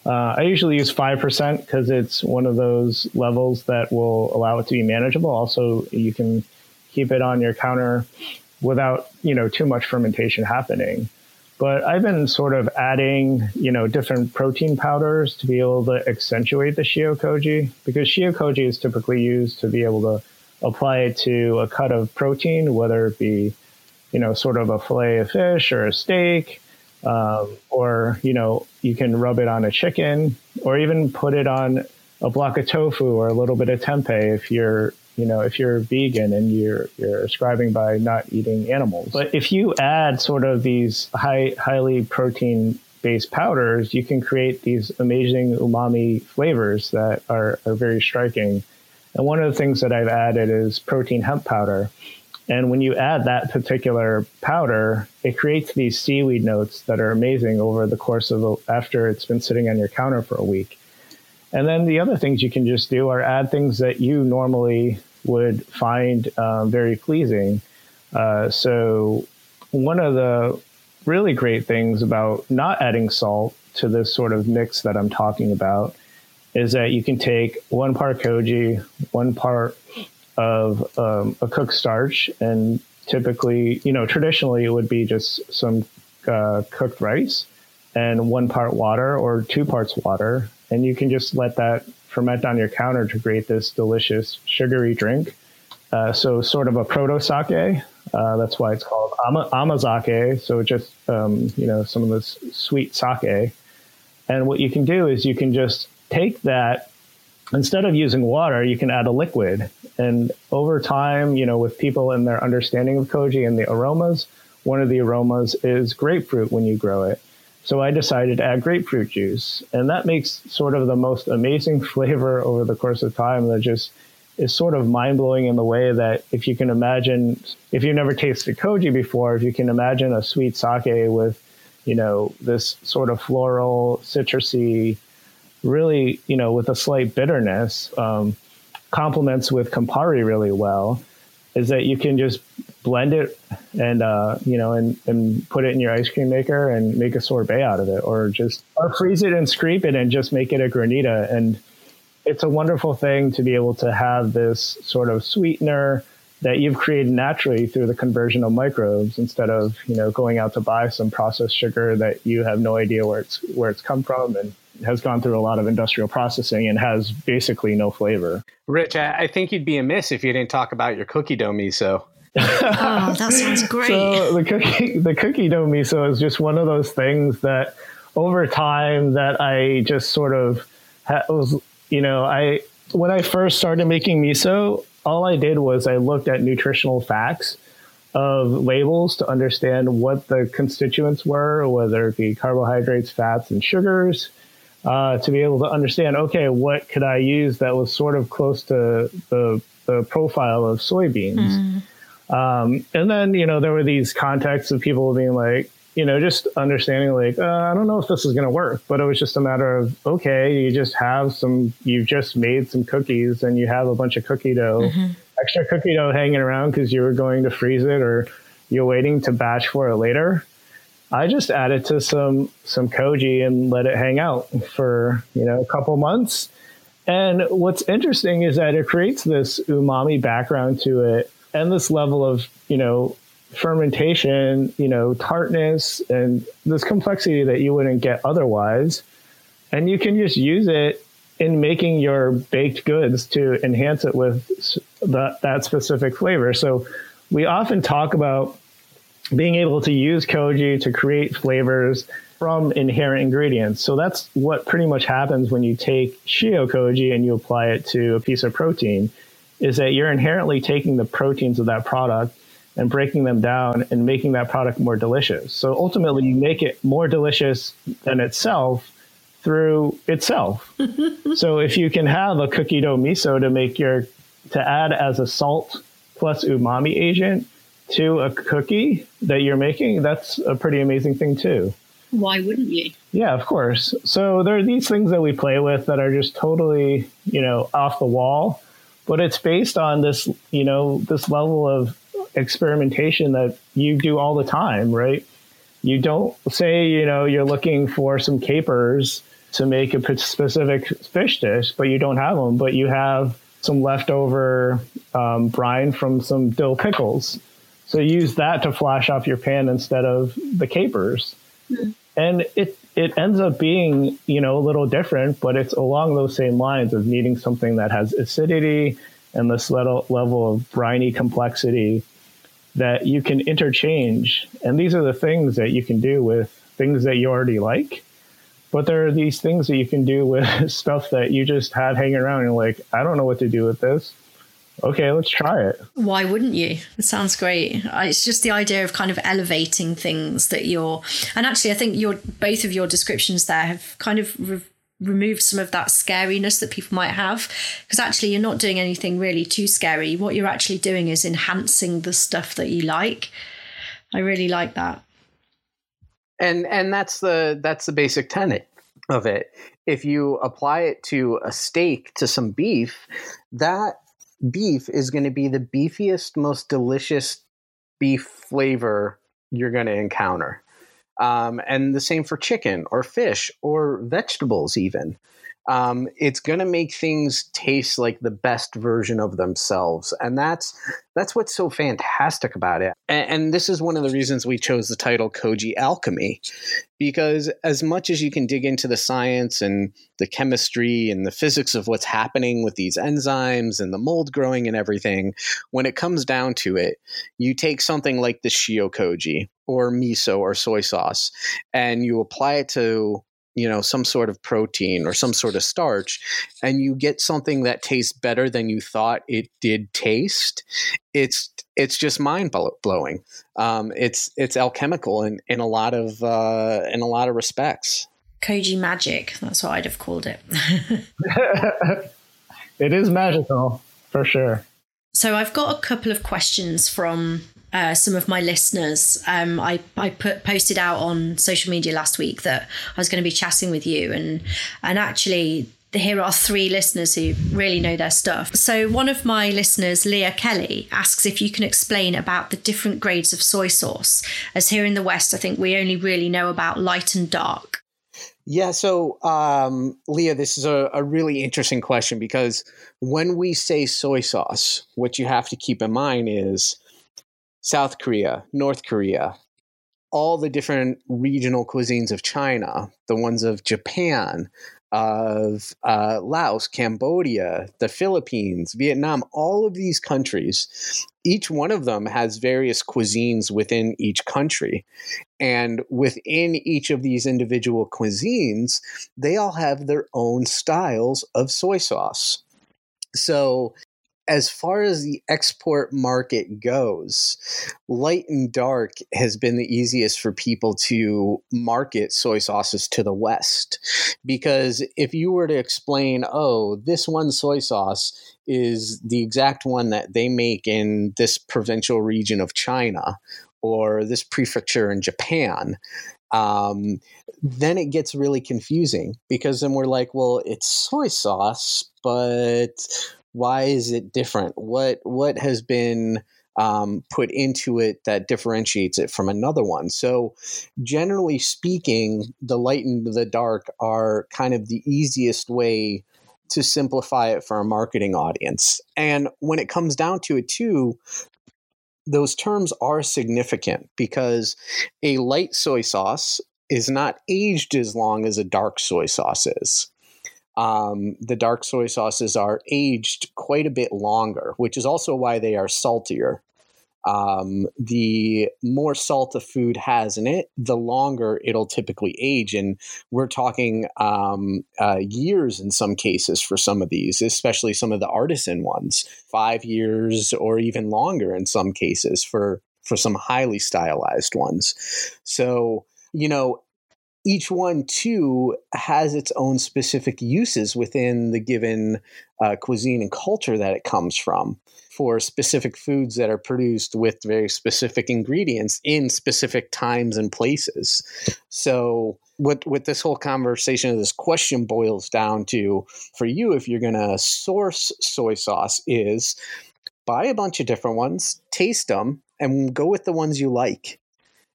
Uh, I usually use 5% because it's one of those levels that will allow it to be manageable. Also, you can keep it on your counter without, you know, too much fermentation happening. But I've been sort of adding, you know, different protein powders to be able to accentuate the shio koji because shio koji is typically used to be able to apply it to a cut of protein, whether it be, you know, sort of a fillet of fish or a steak, um, or you know, you can rub it on a chicken, or even put it on a block of tofu or a little bit of tempeh if you're you know if you're vegan and you're you're ascribing by not eating animals. But if you add sort of these high highly protein based powders you can create these amazing umami flavors that are, are very striking. And one of the things that i've added is protein hemp powder and when you add that particular powder it creates these seaweed notes that are amazing over the course of the, after it's been sitting on your counter for a week and then the other things you can just do are add things that you normally would find um, very pleasing. Uh, so, one of the really great things about not adding salt to this sort of mix that I'm talking about is that you can take one part koji, one part of um, a cooked starch, and typically, you know, traditionally it would be just some uh, cooked rice and one part water or two parts water and you can just let that ferment on your counter to create this delicious sugary drink. Uh, so sort of a proto sake. Uh, that's why it's called ama- amazake. So just um, you know some of this sweet sake. And what you can do is you can just take that instead of using water, you can add a liquid. And over time, you know, with people and their understanding of koji and the aromas, one of the aromas is grapefruit when you grow it. So I decided to add grapefruit juice. And that makes sort of the most amazing *laughs* flavor over the course of time that just is sort of mind blowing in the way that if you can imagine, if you've never tasted koji before, if you can imagine a sweet sake with, you know, this sort of floral, citrusy, really, you know, with a slight bitterness, um, complements with Campari really well is that you can just blend it and uh, you know and, and put it in your ice cream maker and make a sorbet out of it or just or freeze it and scrape it and just make it a granita. And it's a wonderful thing to be able to have this sort of sweetener that you've created naturally through the conversion of microbes instead of you know going out to buy some processed sugar that you have no idea where it's where it's come from. And has gone through a lot of industrial processing and has basically no flavor. Rich, I, think you'd be amiss if you didn't talk about your cookie dough miso. *laughs* oh, that sounds great. So the cookie the cookie dough miso is just one of those things that over time that I just sort of ha- was you know I when I first started making miso, all I did was I looked at nutritional facts of labels to understand what the constituents were, whether it be carbohydrates, fats, and sugars uh, to be able to understand, okay, what could I use that was sort of close to the, the profile of soybeans? Mm. Um, and then, you know, there were these contexts of people being like, you know, just understanding like, uh, I don't know if this is going to work, but it was just a matter of, okay, you just have some, you've just made some cookies and you have a bunch of cookie dough, mm-hmm. extra cookie dough hanging around because you were going to freeze it or you're waiting to batch for it later. I just added to some some koji and let it hang out for you know a couple months. And what's interesting is that it creates this umami background to it and this level of you know fermentation, you know tartness, and this complexity that you wouldn't get otherwise. And you can just use it in making your baked goods to enhance it with that, that specific flavor. So we often talk about being able to use koji to create flavors from inherent ingredients. So that's what pretty much happens when you take shio koji and you apply it to a piece of protein is that you're inherently taking the proteins of that product and breaking them down and making that product more delicious. So ultimately you make it more delicious than itself through itself. *laughs* so if you can have a cookie dough miso to make your to add as a salt plus umami agent, to a cookie that you're making, that's a pretty amazing thing too. Why wouldn't you? Yeah, of course. So there are these things that we play with that are just totally, you know, off the wall, but it's based on this, you know, this level of experimentation that you do all the time, right? You don't say, you know, you're looking for some capers to make a specific fish dish, but you don't have them, but you have some leftover um, brine from some dill pickles. So use that to flash off your pan instead of the capers. Mm. And it it ends up being, you know, a little different, but it's along those same lines of needing something that has acidity and this little level of briny complexity that you can interchange. And these are the things that you can do with things that you already like but there are these things that you can do with *laughs* stuff that you just have hanging around. And you're like, I don't know what to do with this. Okay, let's try it. Why wouldn't you? It sounds great. Uh, it's just the idea of kind of elevating things that you're, and actually, I think your both of your descriptions there have kind of re- removed some of that scariness that people might have, because actually, you're not doing anything really too scary. What you're actually doing is enhancing the stuff that you like. I really like that and and that's the that's the basic tenet of it if you apply it to a steak to some beef that beef is going to be the beefiest most delicious beef flavor you're going to encounter. Um, and the same for chicken or fish or vegetables even um, it's going to make things taste like the best version of themselves. And that's that's what's so fantastic about it. And, and, this is one of the reasons we chose the title koji alchemy because as much as you can dig into the science and the chemistry and the physics of what's happening with these enzymes and the mold growing and everything when it comes down to it you take something like the shio koji or miso or soy sauce and you apply it to you know some sort of protein or some sort of starch and you get something that tastes better than you thought it did taste it's it's just mind blowing um, it's it's alchemical in in a lot of uh, in a lot of respects. Koji magic that's what i'd have called it. *laughs* It is magical for sure. So i've got a couple of questions from uh, some of my listeners. Um, I, I put posted out on social media last week that I was going to be chatting with you, and and actually here are three listeners who really know their stuff. So, one of my listeners, Leah Kelly, asks if you can explain about the different grades of soy sauce. As here in the West, I think we only really know about light and dark. Yeah, so um, Leah, this is a, a really interesting question because when we say soy sauce, what you have to keep in mind is South Korea, North Korea, all the different regional cuisines of China, the ones of Japan, of uh, Laos, Cambodia, the Philippines, Vietnam, all of these countries, each one of them has various cuisines within each country. And within each of these individual cuisines, they all have their own styles of soy sauce. So as far as the export market goes, light and dark has been the easiest for people to market soy sauces to the West. Because if you were to explain, oh, this one soy sauce is the exact one that they make in this provincial region of China or this prefecture in Japan, um, then it gets really confusing because then we're like, well, it's soy sauce, but why is it different? What what has been um, put into it that differentiates it from another one. So, generally speaking, the light and the dark are kind of the easiest way to simplify it for a marketing audience. And when it comes down to it, too, those terms are significant because a light soy sauce is not aged as long as a dark soy sauce is um, the dark soy sauces are aged quite a bit longer, which is also why they are saltier. Um, the more salt a food has in it, the longer it'll typically age. And we're talking um, uh, years in some cases for some of these, especially some of the artisan ones, five years or even longer in some cases for, for some highly stylized ones. So, you know, each one too has its own specific uses within the given uh, cuisine and culture that it comes from for specific foods that are produced with very specific ingredients in specific times and places. So what what this whole conversation of this question boils down to for you if you're going to source soy sauce is buy a bunch of different ones taste them and go with the ones you like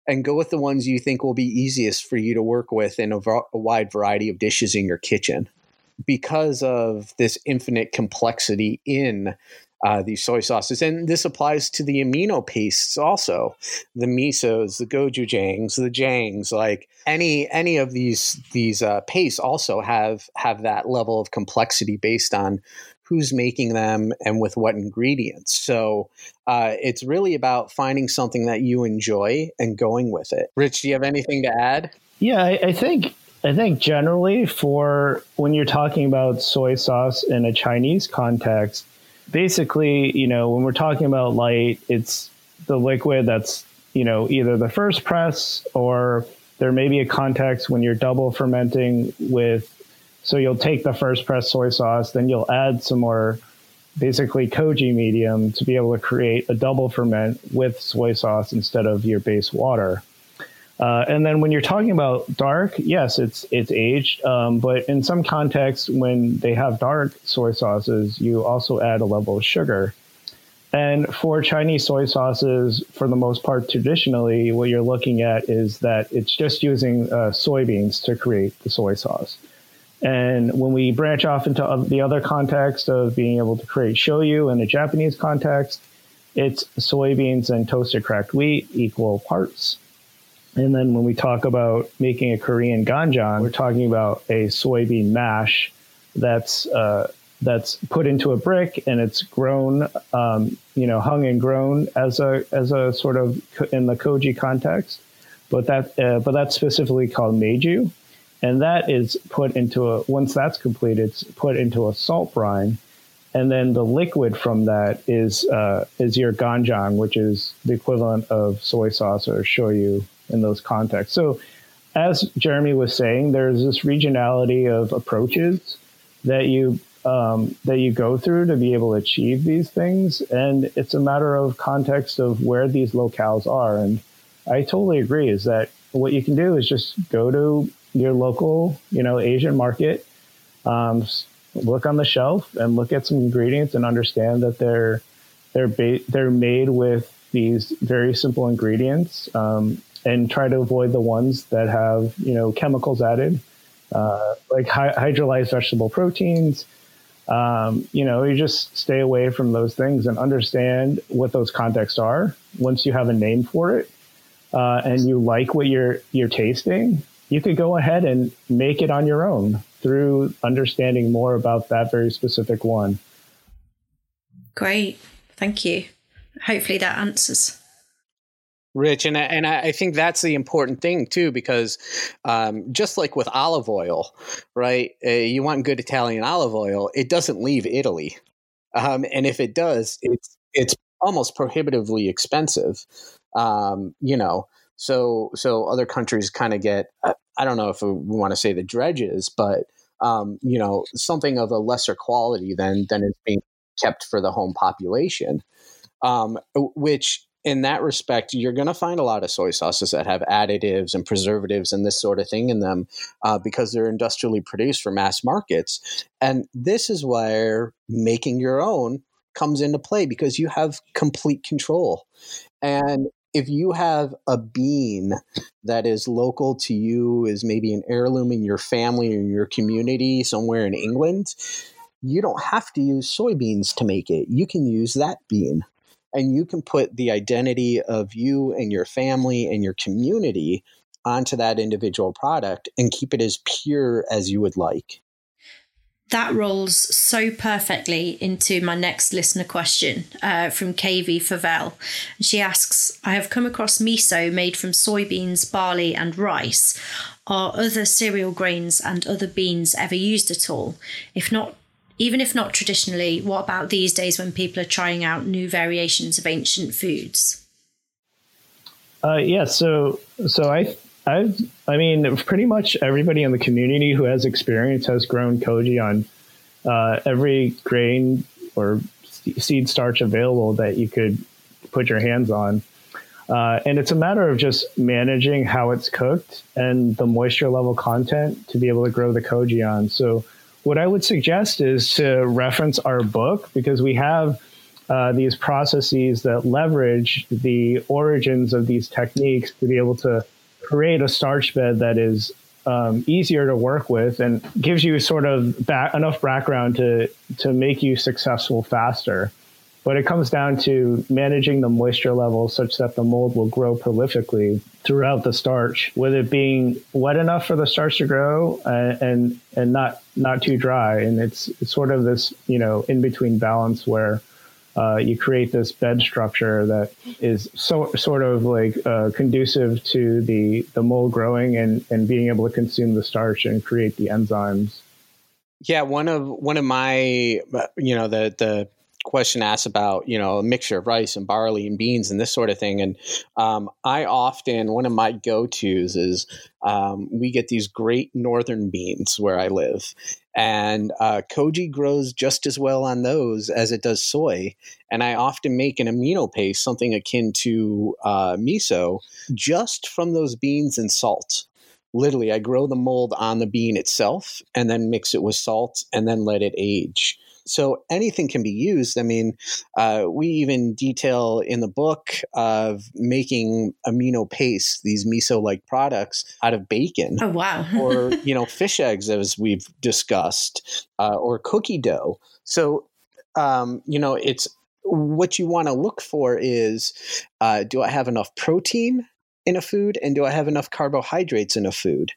and go with the ones you think will be easiest for you to work with in a, v- a wide variety of dishes in your kitchen because of this infinite complexity in uh, these soy sauces. And this applies to the amino pastes also, the misos, the gochujangs, the jangs. Like any any of these these uh, pastes also have have that level of complexity based on who's making them and with what ingredients. So uh, it's really about finding something that you enjoy and going with it. Rich, do you have anything to add? Yeah, I, I think I think generally for when you're talking about soy sauce in a Chinese context, basically, you know, when we're talking about light, it's the liquid that's, you know, either the first press or there may be a context when you're double fermenting with, so you'll take the first press soy sauce, then you'll add some more basically koji medium to be able to create a double ferment with soy sauce instead of your base water. Uh, and then when you're talking about dark, yes, it's it's aged, um, but in some contexts, when they have dark soy sauces, you also add a level of sugar. And for Chinese soy sauces, for the most part, traditionally, what you're looking at is that it's just using uh, soybeans to create the soy sauce. And when we branch off into the other context of being able to create shoyu in a Japanese context, it's soybeans and toasted cracked wheat equal parts. And then when we talk about making a Korean ganjang, we're talking about a soybean mash that's uh, that's put into a brick and it's grown, um, you know, hung and grown as a as a sort of in the koji context. But that uh, but that's specifically called meju, and that is put into a once that's completed, it's put into a salt brine, and then the liquid from that is uh, is your ganjang, which is the equivalent of soy sauce or shoyu in those contexts. So, as Jeremy was saying, there's this regionality of approaches that you um, that you go through to be able to achieve these things, and it's a matter of context of where these locales are. And I totally agree. Is that what you can do is just go to your local, you know, Asian market, um, look on the shelf and look at some ingredients and understand that they're they're ba- they're made with these very simple ingredients um, and try to avoid the ones that have you know chemicals added, uh, like hy- hydrolyzed vegetable proteins. Um, you know, you just stay away from those things and understand what those contexts are. Once you have a name for it, uh, and you like what you're you're tasting, you could go ahead and make it on your own through understanding more about that very specific one. Great, thank you. Hopefully that answers Rich, and I, and I think that's the important thing too, because um, just like with olive oil, right? Uh, you want good Italian olive oil; it doesn't leave Italy, um, and if it does, it's it's almost prohibitively expensive. Um, you know, so so other countries kind of get uh, I don't know if we want to say the dredges, but um, you know, something of a lesser quality than than is being kept for the home population, um, which in that respect, you're going to find a lot of soy sauces that have additives and preservatives and this sort of thing in them uh, because they're industrially produced for mass markets. And this is where making your own comes into play because you have complete control. And if you have a bean that is local to you, is maybe an heirloom in your family or your community somewhere in England, you don't have to use soybeans to make it. You can use that bean and you can put the identity of you and your family and your community onto that individual product and keep it as pure as you would like. That rolls so perfectly into my next listener question uh, from KV Favel. She asks I have come across miso made from soybeans, barley, and rice. Are other cereal grains and other beans ever used at all? If not, even if not traditionally, what about these days when people are trying out new variations of ancient foods? Uh, yeah, so so I I I mean, pretty much everybody in the community who has experience has grown koji on uh, every grain or seed starch available that you could put your hands on. Uh, and it's a matter of just managing how it's cooked and the moisture level content to be able to grow the koji on. So what I would suggest is to reference our book because we have uh, these processes that leverage the origins of these techniques to be able to create a starch bed that is um, easier to work with and gives you sort of back, enough background to to make you successful faster. But it comes down to managing the moisture level such that the mold will grow prolifically throughout the starch, with it being wet enough for the starch to grow and and, and not not too dry. And it's, it's sort of this you know in between balance where uh, you create this bed structure that is so sort of like uh, conducive to the the mold growing and and being able to consume the starch and create the enzymes. Yeah, one of one of my uh, you know the the question asks about you know a mixture of rice and barley and beans and this sort of thing. And um, i often one of my go-to's is um, we get these great northern beans where i live. And uh, koji grows just as well on those as it does soy. And i often make an amino paste something akin to uh, miso just from those beans and salt. Literally i grow the mold on the bean itself and then mix it with salt and then let it age so anything can be used. I mean, uh, we even detail in the book of making amino paste, these miso-like products out of bacon. Oh wow! or *laughs* you know, fish eggs, as we've discussed, uh, or cookie dough. So um, you know, it's what you want to look for is uh, do I have enough protein in a food and do I have enough carbohydrates in a food?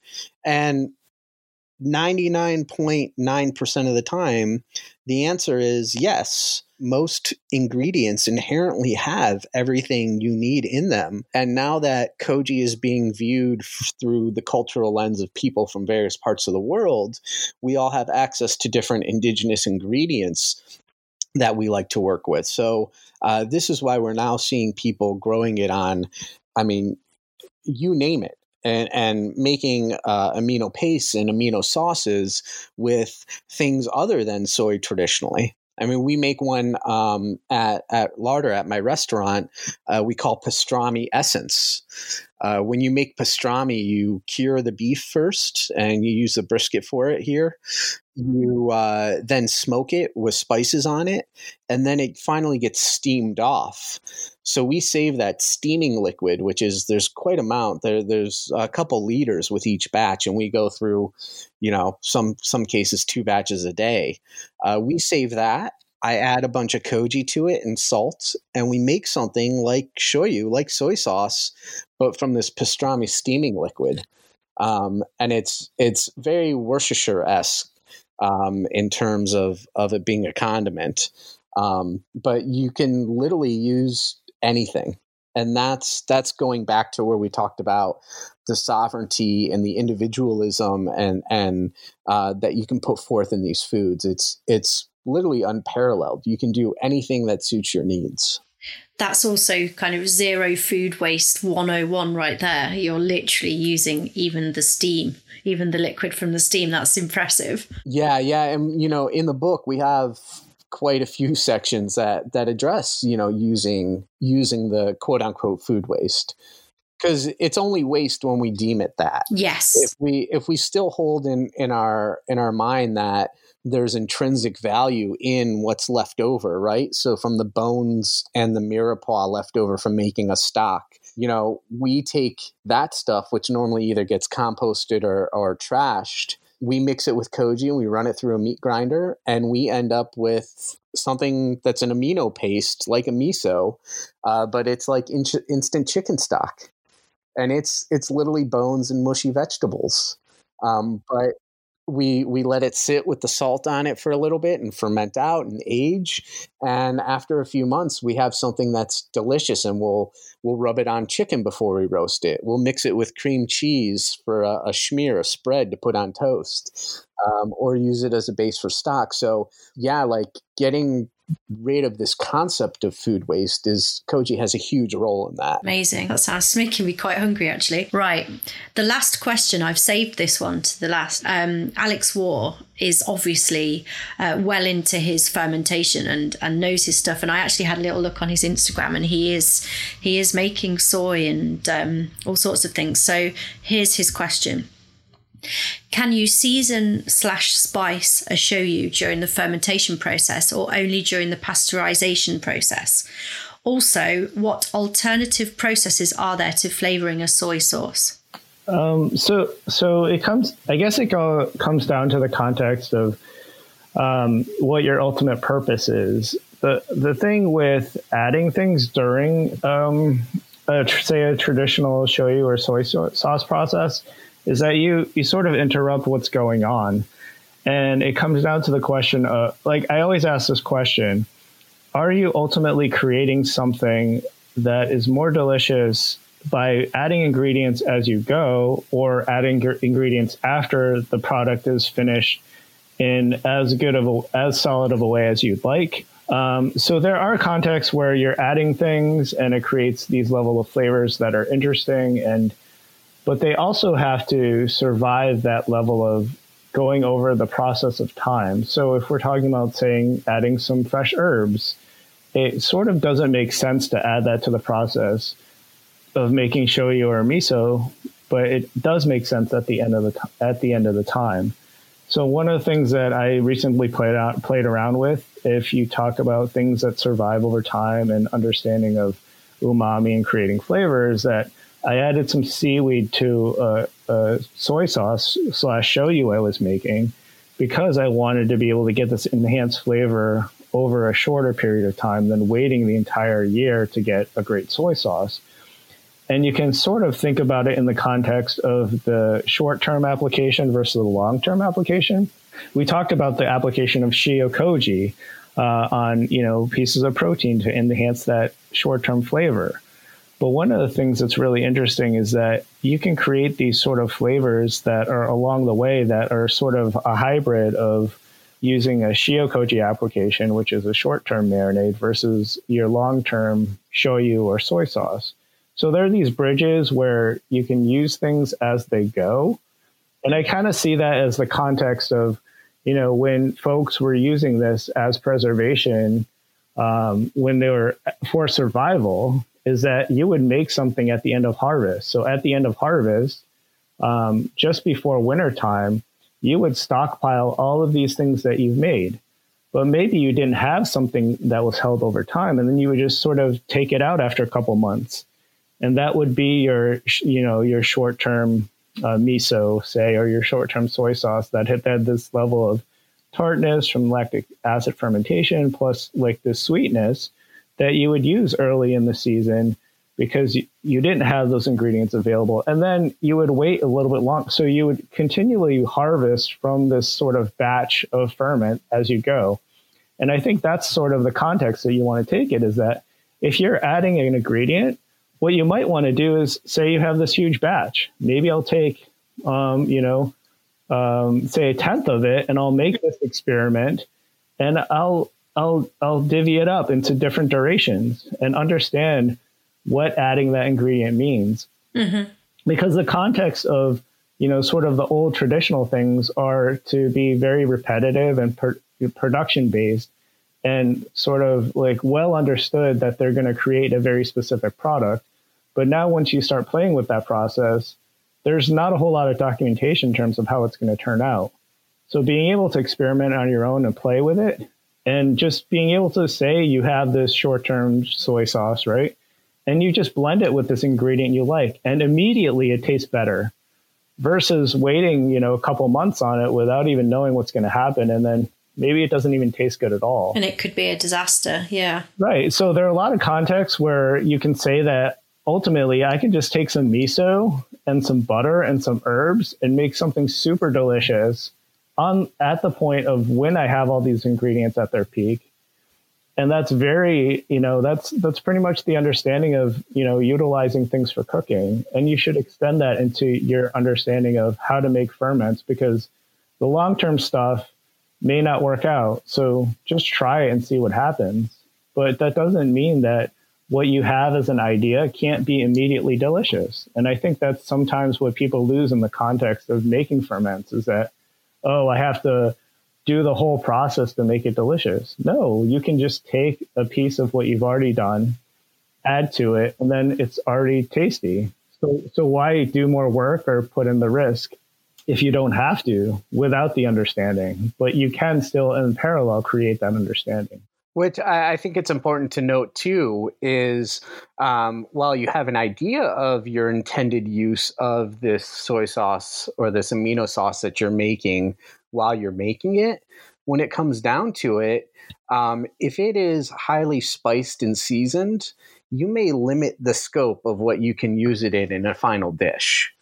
And 99.9% of the time, the answer is yes. Most ingredients inherently have everything you need in them. And now that koji is being viewed f- through the cultural lens of people from various parts of the world, we all have access to different indigenous ingredients that we like to work with. So, uh, this is why we're now seeing people growing it on, I mean, you name it and, and making uh, amino pastes and amino sauces with things other than soy traditionally. I mean, we make one um, at at Larder at my restaurant. Uh, we call pastrami essence. Uh, when you make pastrami, you cure the beef first, and you use the brisket for it here. You uh, then smoke it with spices on it, and then it finally gets steamed off. So we save that steaming liquid, which is there's quite a amount. There, there's a couple liters with each batch, and we go through, you know, some some cases two batches a day. Uh, we save that. I add a bunch of koji to it and salt, and we make something like shoyu, like soy sauce, but from this pastrami steaming liquid. Um, and it's it's very Worcestershire esque um, in terms of of it being a condiment. Um, but you can literally use anything. And that's that's going back to where we talked about the sovereignty and the individualism and and uh, that you can put forth in these foods. It's it's literally unparalleled. You can do anything that suits your needs that's also kind of zero food waste 101 right there. You're literally using even the steam even the liquid from the steam. That's impressive. Yeah yeah and you know in the book we have quite a few *laughs* sections that that address you know using using the quote unquote food waste because it's only waste when we deem it that. Yes. If we if we still hold in in our in our mind that there's intrinsic value in what's left over right? So from the bones and the mirepoix left over from making a stock you know we take that stuff which normally either gets composted or or trashed we mix it with koji and we run it through a meat grinder and we end up with something that's an amino paste like a miso uh, but it's like in- instant chicken stock. And it's it's literally bones and mushy vegetables. Um, but we we let it sit with the salt on it for a little bit and ferment out and age and after a few months we have something that's delicious and we'll we'll rub it on chicken before we roast it. We'll mix it with cream cheese for a, a schmear a spread to put on toast um, or use it as a base for stock. So yeah like getting rid of this concept of food waste is koji has a huge role in that. Amazing. That sounds making me quite hungry actually. Right. The last question i've saved this one to the last. Um, alex war is obviously uh, well into his fermentation and and knows his stuff. And i actually had a little look on his instagram and he is he is making soy and um, all sorts of things. So here's his question Can you season slash spice a shoyu during the fermentation process or only during the pasteurization process? Also, what alternative processes are there to flavoring a soy sauce? Um, so, so it comes. I guess it go, comes down to the context of um, what your ultimate purpose is. the The thing with adding things during, um, a, say, a traditional shoyu or soy sauce process, is that you you sort of interrupt what's going on, and it comes down to the question of like I always ask this question are you ultimately creating something that is more delicious by adding ingredients as you go or adding ingredients after the product is finished in as good of a, as solid of a way as you'd like? Um, so there are contexts where you're adding things and it creates these level of flavors that are interesting and but they also have to survive that level of going over the process of time so if we're talking about saying adding some fresh herbs it sort of doesn't make sense to add that to the process of making shoyu or miso, but it does make sense at the end of the t- at the end of the time. So one of the things that I recently played out played around with, if you talk about things that survive over time and understanding of umami and creating flavors, that I added some seaweed to a, a soy sauce slash shoyu I was making because I wanted to be able to get this enhanced flavor over a shorter period of time than waiting the entire year to get a great soy sauce. And you can sort of think about it in the context of the short term application versus the long term application. We talked about the application of shio uh, on you know pieces of protein to enhance that short term flavor. But one of the things that's really interesting is that you can create these sort of flavors that are along the way that are sort of a hybrid of using a shiokoji application, which is a short term marinade, versus your long term shoyu or soy sauce. So there are these bridges where you can use things as they go. And I kind of see that as the context of, you know, when folks were using this as preservation, um, when they were for survival, is that you would make something at the end of harvest. So at the end of harvest, um, just before wintertime, you would stockpile all of these things that you've made. But maybe you didn't have something that was held over time, and then you would just sort of take it out after a couple months, and that would be your, you know, your short-term uh, miso, say, or your short-term soy sauce that had, had this level of tartness from lactic acid fermentation, plus like this sweetness that you would use early in the season because you, didn't have those ingredients available. And then you would wait a little bit long. So you would continually harvest from this sort of batch of ferment as you go. And I think that's sort of the context that you want to take it is that if you're adding an ingredient, what you might want to do is say you have this huge batch. Maybe I'll take, um, you know, um, say a tenth of it, and I'll make this experiment, and I'll I'll I'll divvy it up into different durations and understand what adding that ingredient means. Mm-hmm. Because the context of, you know, sort of the old traditional things are to be very repetitive and per- production based and sort of like well understood that they're going to create a very specific product. But now, once you start playing with that process, there's not a whole lot of documentation in terms of how it's going to turn out. So, being able to experiment on your own and play with it, and just being able to say you have this short term soy sauce, right? and you just blend it with this ingredient you like and immediately it tastes better versus waiting you know a couple months on it without even knowing what's going to happen and then maybe it doesn't even taste good at all and it could be a disaster yeah right so there are a lot of contexts where you can say that ultimately i can just take some miso and some butter and some herbs and make something super delicious on at the point of when i have all these ingredients at their peak. And that's very you know that's that's pretty much the understanding of you know utilizing things for cooking. And you should extend that into your understanding of how to make ferments because the long-term stuff may not work out. So just try and see what happens. But that doesn't mean that what you have as an idea can't be immediately delicious. And i think that's sometimes what people lose in the context of making ferments is that oh i have to do the whole process to make it delicious. No, you can just take a piece of what you've already done, add to it, and then it's already tasty. So, so why do more work or put in the risk if you don't have to without the understanding, but you can still in parallel create that understanding. Which I, think it's important to note too is um, while you have an idea of your intended use of this soy sauce or this amino sauce that you're making while you're making it, when it comes down to it, um, if it is highly spiced and seasoned, you may limit the scope of what you can use it in in a final dish.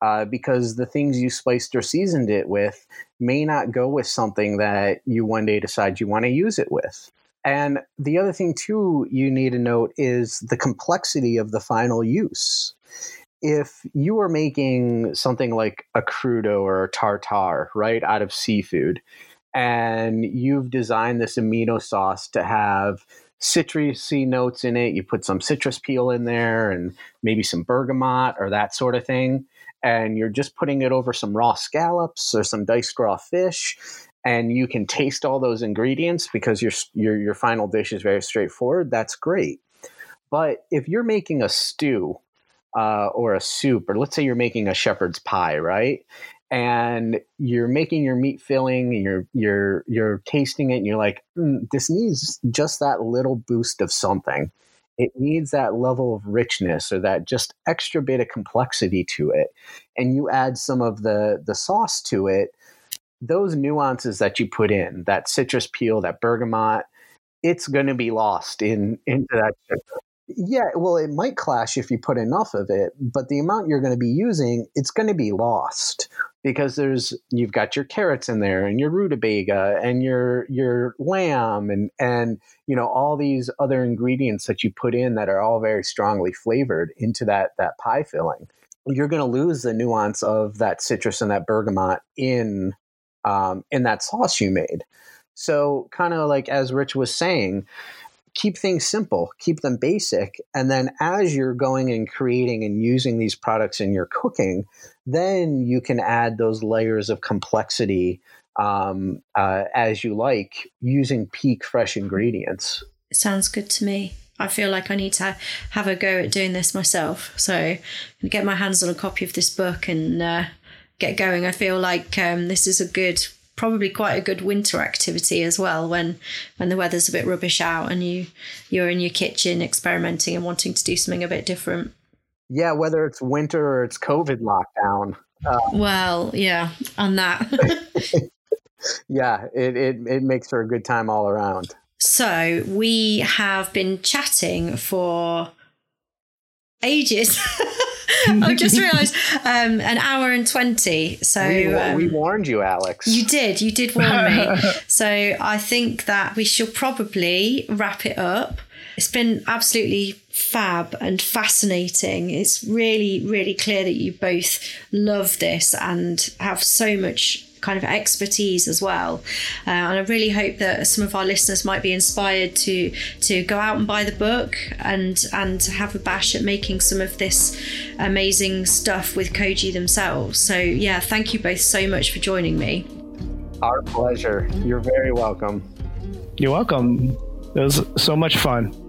Uh, because the things you spiced or seasoned it with may not go with something that you one day decide you want to use it with. And the other thing, too, you need to note is the complexity of the final use. If you are making something like a crudo or a tartar, right, out of seafood, and you've designed this amino sauce to have citrusy notes in it, you put some citrus peel in there and maybe some bergamot or that sort of thing, and you're just putting it over some raw scallops or some diced raw fish, and you can taste all those ingredients because your your your final dish is very straightforward. That's great. But if you're making a stew uh, or a soup, or let's say you're making a shepherd's pie, right? And you're making your meat filling, and you're you're you're tasting it, and you're like, mm, this needs just that little boost of something. It needs that level of richness or that just extra bit of complexity to it, and you add some of the the sauce to it those nuances that you put in, that citrus peel, that bergamot, it's going to be lost in into that. Yeah, well, it might clash if you put enough of it, but the amount you're going to be using, it's going to be lost because there's you've got your carrots in there and your rutabaga and your your lamb and and you know all these other ingredients that you put in that are all very strongly flavored into that that pie filling. You're going to lose the nuance of that citrus and that bergamot in um, in that sauce you made. So, kind of like as Rich was saying, keep things simple, keep them basic. And then as you're going and creating and using these products in your cooking, then you can add those layers of complexity um, uh, as you like using peak fresh ingredients. Sounds good to me. I feel like I need to have a go at doing this myself. So, I'm get my hands on a copy of this book and uh, get going. I feel like um, this is a good, probably quite a good winter activity as well. When when the weather's a bit rubbish out and you you're in your kitchen experimenting and wanting to do something a bit different. Yeah, whether it's winter or it's COVID lockdown. Uh, well, yeah, on that. *laughs* *laughs* yeah, it, it it makes for a good time all around. So we have been chatting for ages. *laughs* *laughs* I just realised um, an hour and twenty. So we, um, we, warned you, Alex. You did. You did warn me. *laughs* so I think that we should probably wrap it up. It's been absolutely fab and fascinating. It's really, really clear that you both love this and have so much kind of expertise as well. Uh, and I really hope that some of our listeners might be inspired to to go out and buy the book and and have a bash at making some of this amazing stuff with Koji themselves. So yeah, thank you both so much for joining me. Our pleasure. You're very welcome. You're welcome. It was so much fun.